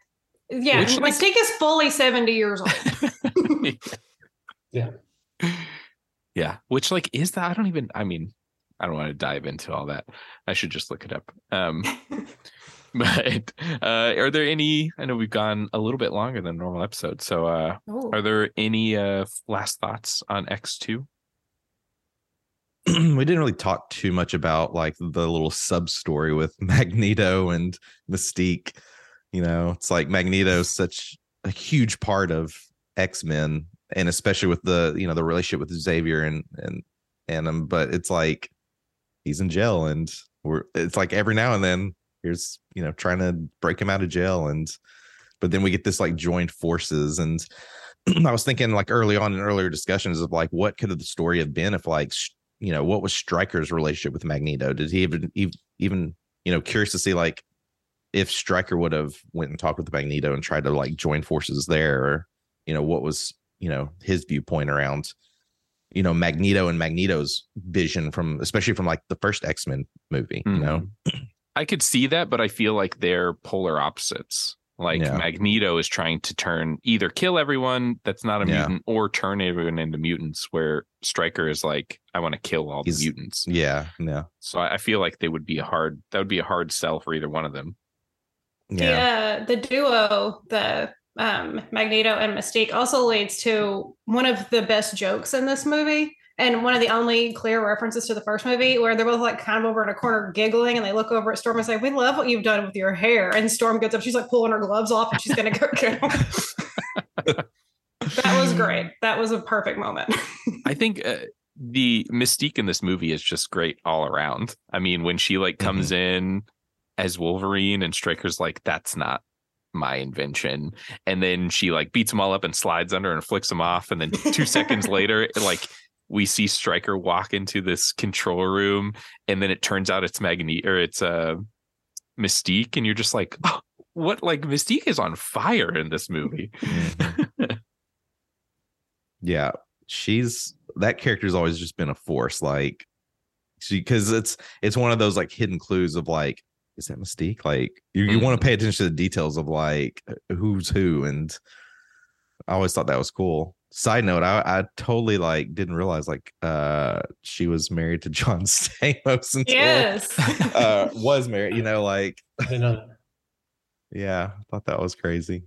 yeah, Which, like- Mystique is fully 70 years old. (laughs) Yeah. yeah which like is that i don't even i mean i don't want to dive into all that i should just look it up um (laughs) (laughs) but uh are there any i know we've gone a little bit longer than normal episode so uh Ooh. are there any uh last thoughts on x2 (clears throat) (clears throat) we didn't really talk too much about like the little sub story with (laughs) Magneto and Mystique. You know, it's like Magneto's such a huge part of X Men, and especially with the you know the relationship with Xavier and and and him. But it's like he's in jail, and we're it's like every now and then here's you know trying to break him out of jail, and but then we get this like joined forces and. (clears throat) I was thinking like early on in earlier discussions of like what could have the story have been if like you know what was Stryker's relationship with Magneto? Did he even ev- even you know curious to see like if Stryker would have went and talked with Magneto and tried to like join forces there, or you know what was you know his viewpoint around you know Magneto and Magneto's vision from especially from like the first X Men movie. You know, mm-hmm. (clears throat) i could see that but i feel like they're polar opposites Like Yeah. Magneto is trying to turn either kill everyone that's not a Yeah. mutant or turn everyone into mutants. Where Stryker is like, I want to kill all He's- the mutants. Yeah, yeah, So I, I feel like they would be a hard. That would be a hard sell for either one of them. yeah. The, uh, the duo, the um, Magneto and Mystique, also leads to one of the best jokes in this movie. And one of the only clear references to the first movie, where they're both like kind of over in a corner giggling, and they look over at Storm and say, "We love what you've done with your hair." And Storm gets up, she's like pulling her gloves off, and she's gonna go get them. that was great. That was a perfect moment. I think uh, the mystique in this movie is just great all around. I mean, when she like comes in as Wolverine and Stryker's like, that's not my invention. And then she like beats them all up and slides under and flicks them off. And then two seconds (laughs) later, like we see Stryker walk into this control room and then it turns out it's Magneto or it's uh Mystique. And you're just like, oh, what like Mystique is on fire in this movie. (laughs) yeah she's that character's always just been a force like she because it's it's one of those like hidden clues of like is that mystique like you, you want to pay attention to the details of like who's who and i always thought that was cool side note i i totally like didn't realize like uh she was married to john (laughs) stamos until Yes. uh (laughs) was married you know like I know yeah i thought that was crazy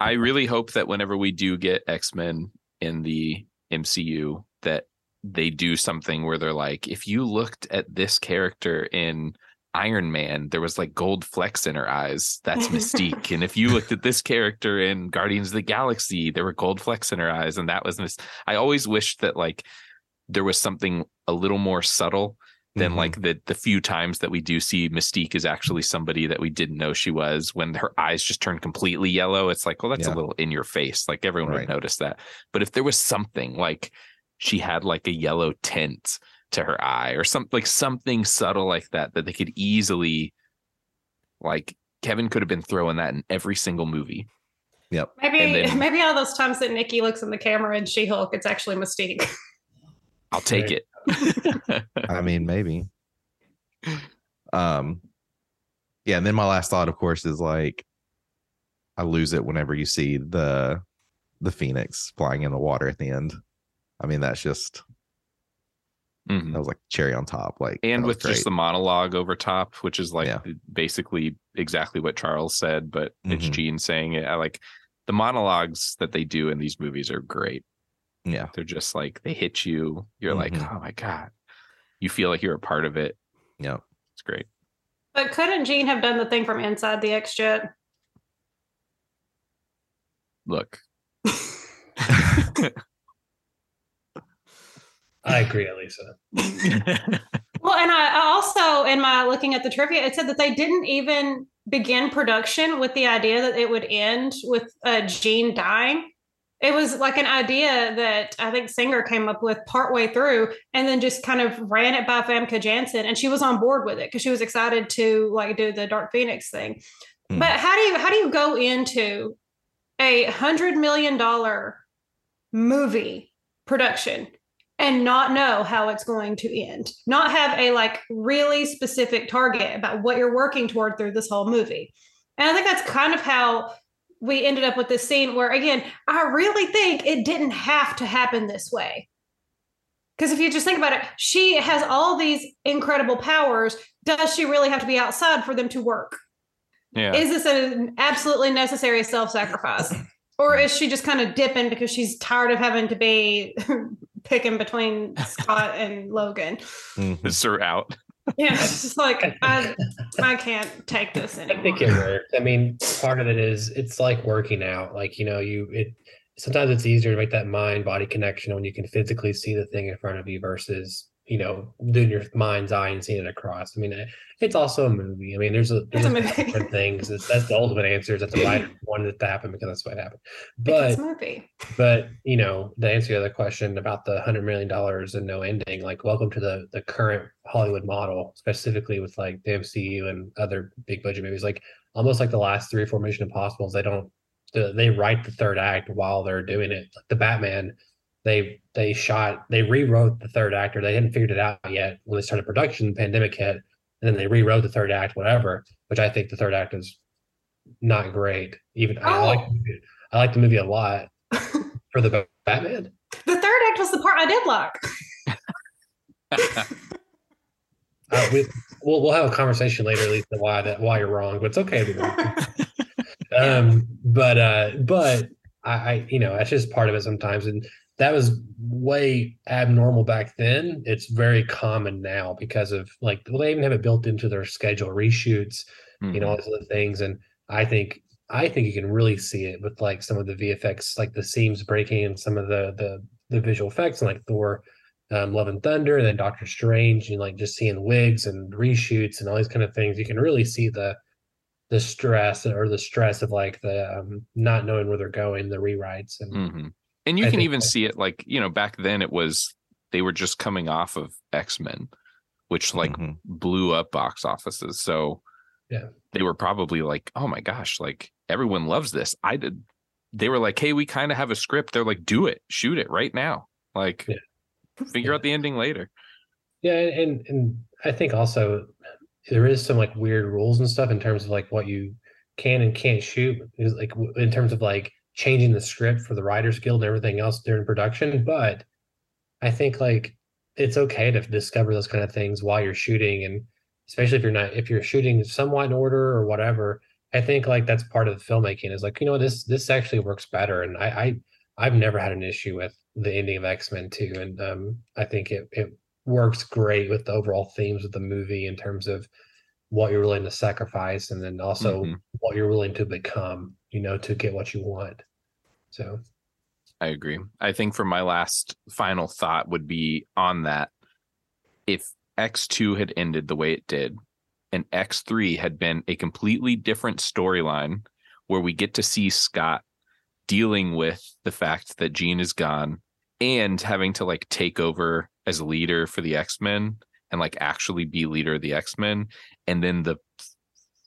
I really hope that whenever we do get X Men in the MCU, that they do something where they're like, if you looked at this character in Iron Man, there was like gold flecks in her eyes. That's (laughs) Mystique. and if you looked at this character in Guardians of the Galaxy, there were gold flecks in her eyes, and that was Mis- I always wished that like there was something a little more subtle than Mhm. like the the few times that we do see Mystique is actually somebody that we didn't know she was when her eyes just turn completely yellow. It's like, well, that's Yeah. a little in your face. Like everyone Right. would notice that. But if there was something like she had like a yellow tint to her eye or something like something subtle like that that they could easily like Kevin could have been throwing that in every single movie. Yep. Maybe then- maybe all those times that Nikki looks in the camera in She Hulk, it's actually Mystique. I'll take Right. it. I mean, maybe. Um, yeah, and then my last thought, of course, is like I lose it whenever you see the the phoenix flying in the water at the end. I mean, that's just Mhm. that was like cherry on top. Like and with just the monologue over top, which is like Yeah. basically exactly what Charles said, but it's Mhm. Jean saying it. I like the monologues that they do in these movies are great. yeah, They're just like they hit you. You're like, Mhm. oh my god. You feel like you're a part of it. yeah. It's great. But couldn't Jean have done the thing from inside the X Jet? Look, (laughs) (laughs) I agree, Elisa. (laughs) Well, and I, I also, in my looking at the trivia, it said that they didn't even begin production with the idea that it would end with uh, Jean dying. It was like an idea that I think Singer came up with partway through, and then just kind of ran it by Famke Janssen, and she was on board with it because she was excited to like do the Dark Phoenix thing. Hmm. But how do you how do you go into a hundred million dollar movie production and not know how it's going to end. Not have a like really specific target about what you're working toward through this whole movie. And i think that's kind of how we ended up with this scene where again i really think it didn't have to happen this way. Because if you just think about it she has all these incredible powers. Does she really have to be outside for them to work? Yeah. is this an absolutely necessary self-sacrifice or is she just kind of dipping because she's tired of having to be (laughs) picking between scott and logan Mhm. Is her out. yeah it's just like i i can't take this anymore. I anymore think it worked. I mean, part of it is it's like working out. Like you know, you it sometimes it's easier to make that mind body connection when you can physically see the thing in front of you versus you know doing your mind's eye and seeing it across. I mean, it- it's also a movie. I mean, there's a there's a a movie. different things. It's, that's the ultimate answer. Is that the right wanted it to happen because that's what happened. because But movie but you know, to answer the other question about the hundred million dollars and no ending, like welcome to the the current Hollywood model, specifically with like the MCU and other big budget movies. Like almost like the last three or four Mission Impossibles, they don't the, they write the third act while they're doing it. Like the Batman, they they shot they rewrote the third act or they hadn't figured it out yet when they started production. The pandemic hit, and then they rewrote the third act, whatever. Which I think the third act is not great. Even I Oh. like the movie- I like the movie a lot (laughs) for the Batman. The third act was the part I did like. (laughs) Uh, we, we'll we'll have a conversation later, Lisa, why that why you're wrong, but it's okay to be wrong. (laughs) um, but uh, but I, I you know that's just part of it sometimes, and that was way abnormal back then. It's very common now because of like well, they even have it built into their schedule, reshoots, you know, all these other things, and I think I think you can really see it with like some of the VFX, like the seams breaking and some of the the the visual effects, and like Thor um, Love and Thunder, and then Doctor Strange, and like just seeing wigs and reshoots and all these kind of things, you can really see the the stress or the stress of like the um, not knowing where they're going, the rewrites, and hmm And you I can even that- see it like, you know, back then it was they were just coming off of X-Men, which like Mhm. blew up box offices. So Yeah. they were probably like, oh my gosh, like everyone loves this. I did they were like, hey, we kind of have a script. They're like, do it, shoot it right now. Like Yeah. figure out the ending later. Yeah, and and I think also there is some like weird rules and stuff in terms of like what you can and can't shoot, is like in terms of like changing the script for the Writers Guild and everything else during production. But I think like it's okay to discover those kind of things while you're shooting, and especially if you're not if you're shooting somewhat in order or whatever. I think like that's part of the filmmaking is like you know this this actually works better, and I, I I've never had an issue with the ending of X Men Two, and um I think it it works great with the overall themes of the movie in terms of what you're willing to sacrifice and then also Mhm. what you're willing to become, you know, to get what you want. So I agree. I think for my last final thought would be on that. If X2 had ended the way it did, and X3 had been a completely different storyline where we get to see Scott dealing with the fact that Jean is gone and having to like take over as leader for the X-Men and like actually be leader of the X-Men. And then the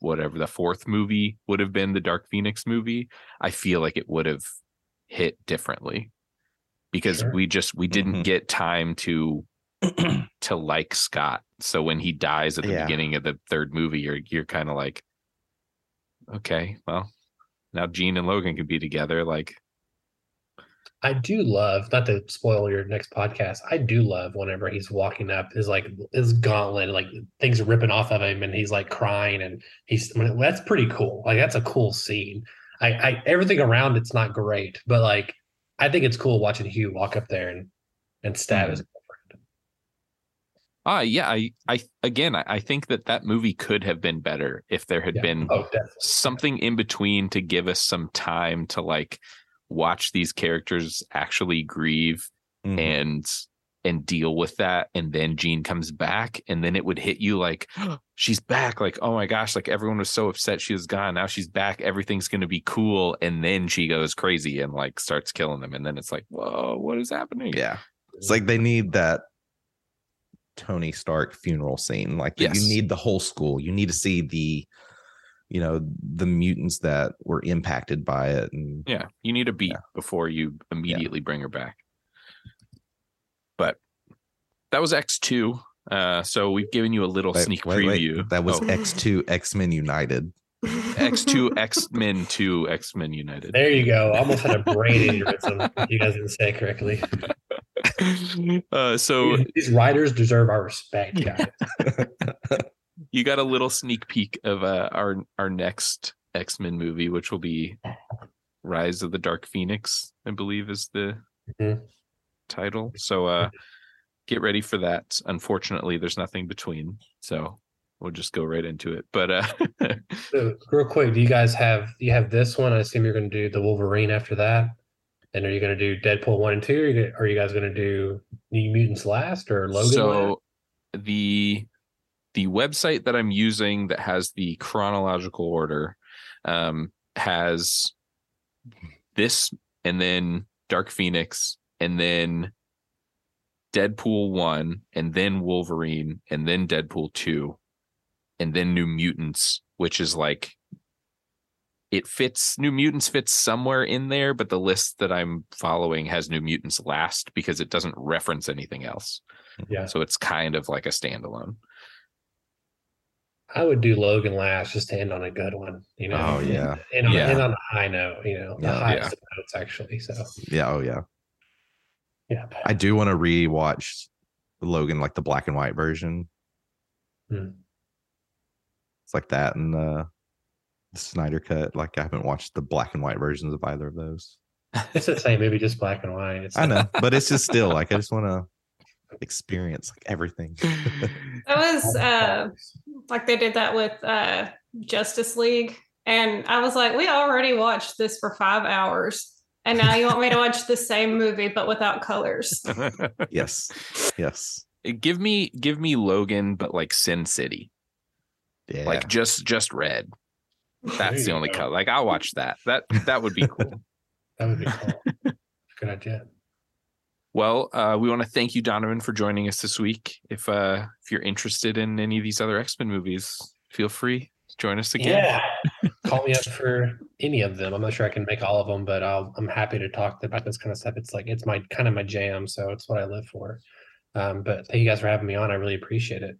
whatever the fourth movie would have been the Dark Phoenix movie, I feel like it would have hit differently because Sure. we just we didn't Mhm. get time to (clears throat) to like Scott. So when he dies at the Yeah. beginning of the third movie, you're you're kind of like, okay, well, now Jean and Logan can be together. Like, I do love not to spoil your next podcast. I do love whenever he's walking up his like his gauntlet, like things ripping off of him, and he's like crying, and he's I mean, that's pretty cool. Like that's a cool scene. I, I everything around it's not great, but like I think it's cool watching Hugh walk up there and and stab his girlfriend. ah, yeah, I I again, I, I think that that movie could have been better if there had Yeah. been Oh, something in between to give us some time to like watch these characters actually grieve Mhm. and and deal with that and then Jean comes back and then it would hit you like (gasps) she's back like oh my gosh like everyone was so upset she was gone now she's back everything's going to be cool and then she goes crazy and like starts killing them and then it's like whoa what is happening Yeah. It's like they need that Tony Stark funeral scene. Like Yes. you need the whole school. You need to see the, you know, the mutants that were impacted by it. And yeah you need a beat before you immediately bring her back but that was x2 uh so we've given you a little Wait, sneak wait, wait. preview That was Oh, X2 X Men United. x2 x-men 2 x-men united There you go. I almost had a brain aneurysm. if You guys didn't say it correctly. (laughs) uh so These writers deserve our respect, guys. (laughs) you got a little sneak peek of uh, our our next X Men movie, which will be Rise of the Dark Phoenix, I believe is the Mhm. title. So uh, get ready for that. Unfortunately, there's nothing between, so we'll just go right into it. But uh, (laughs) So, real quick, do you guys have you have this one? I assume you're going to do the Wolverine after that, and are you going to do Deadpool one and two? Or are you, gonna- are you guys going to do New Mutants last or Logan? last? so the the website that I'm using that has the chronological order um, has this and then Dark Phoenix and then Deadpool 1 and then Wolverine and then Deadpool 2 and then New Mutants which is like it fits New Mutants fits somewhere in there but the list that I'm following has New Mutants last because it doesn't reference anything else. Yeah. So it's kind of like a standalone. I would do Logan last just to end on a good one. You know. Oh, yeah. And on, Yeah. end on a high note. You know, the Yeah. highest of notes actually. So Yeah. Oh yeah. yeah. I do want to rewatch Logan like the black and white version. Hmm. It's like that and the, the Snyder cut. Like I haven't watched the black and white versions of either of those. It's the same movie, just black and white. It's I know, (laughs) but it's just still like I just want to experience like everything. (laughs) That was uh like they did that with uh Justice League. And I was like, we already watched this for five hours. And now you want me to watch the same movie but without colors. (laughs) yes. Yes. give me give me Logan, but like Sin City, Yeah. like just just red. That's the only go. color. Like I'll watch that. That that would be cool. (laughs) That would be cool. Good idea. Well, uh, we want to thank you, Donovan, for joining us this week. If uh, if you're interested in any of these other X Men movies, feel free to join us again. Yeah. (laughs) Call me up for any of them. I'm not sure I can make all of them, but I'll, I'm happy to talk about this kind of stuff. It's like it's my kind of my jam, so it's what I live for. Um, but thank you guys for having me on. I really appreciate it.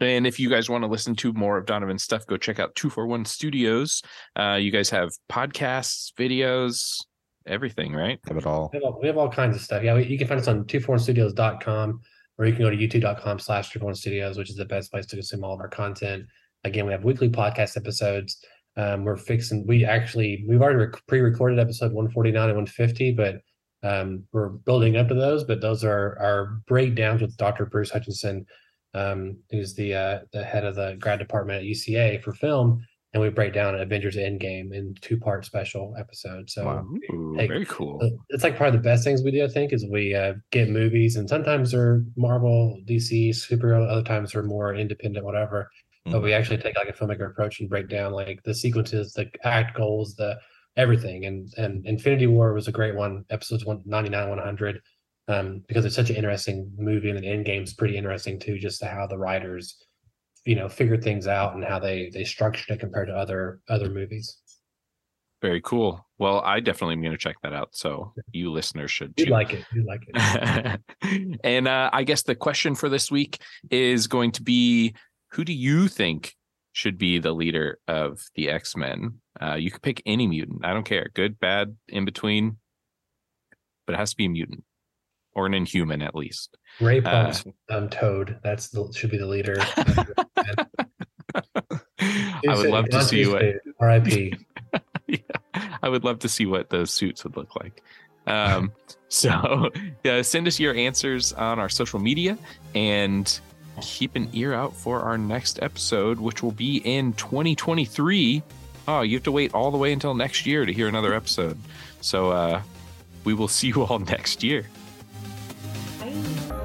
And if you guys want to listen to more of Donovan's stuff, go check out 241 Studios. Uh, you guys have podcasts, videos, everything, right? Have it all. We have all, we have all kinds of stuff. Yeah, we, you can find us on 241studios.com or you can go to youtube.com slash 241 studios, which is the best place to consume all of our content. Again, we have weekly podcast episodes. Um, we're fixing, we actually, we've already rec- pre-recorded episode 149 and 150, but um, we're building up to those, but those are our breakdowns with Dr. Bruce Hutchinson, um, who's the uh, the head of the grad department at UCA for film. And we break down Avengers Endgame in two part special episode. So Wow. Ooh, Hey, very cool. it's like probably the best things we do, I think, is we uh, get movies, and sometimes they're Marvel, DC, superhero. Other times they're more independent, whatever. But we actually take like a filmmaker approach and break down like the sequences, the act goals, the everything. And and Infinity War was a great one, episodes one ninety nine, one hundred, um, because it's such an interesting movie, and the Endgame's pretty interesting too, just to how the writers, you know, figured things out and how they they structured it compared to other other movies. Very cool. Well, I definitely am going to check that out. So you listeners should You like it? You like it? (laughs) and uh, I guess the question for this week is going to be who do you think should be the leader of the X Men? Uh, you could pick any mutant. I don't care. Good, bad, in between. But it has to be a mutant or an inhuman at least. Ray Uh, Punk's um, Toad. That's the, should be the leader. (laughs) I would love to see what R.I.P. (laughs) yeah, I would love to see what those suits would look like. Um, (laughs) so yeah, send us your answers on our social media and keep an ear out for our next episode, which will be in 2023. Oh, you have to wait all the way until next year to hear another episode. So uh, we will see you all next year. Thank you.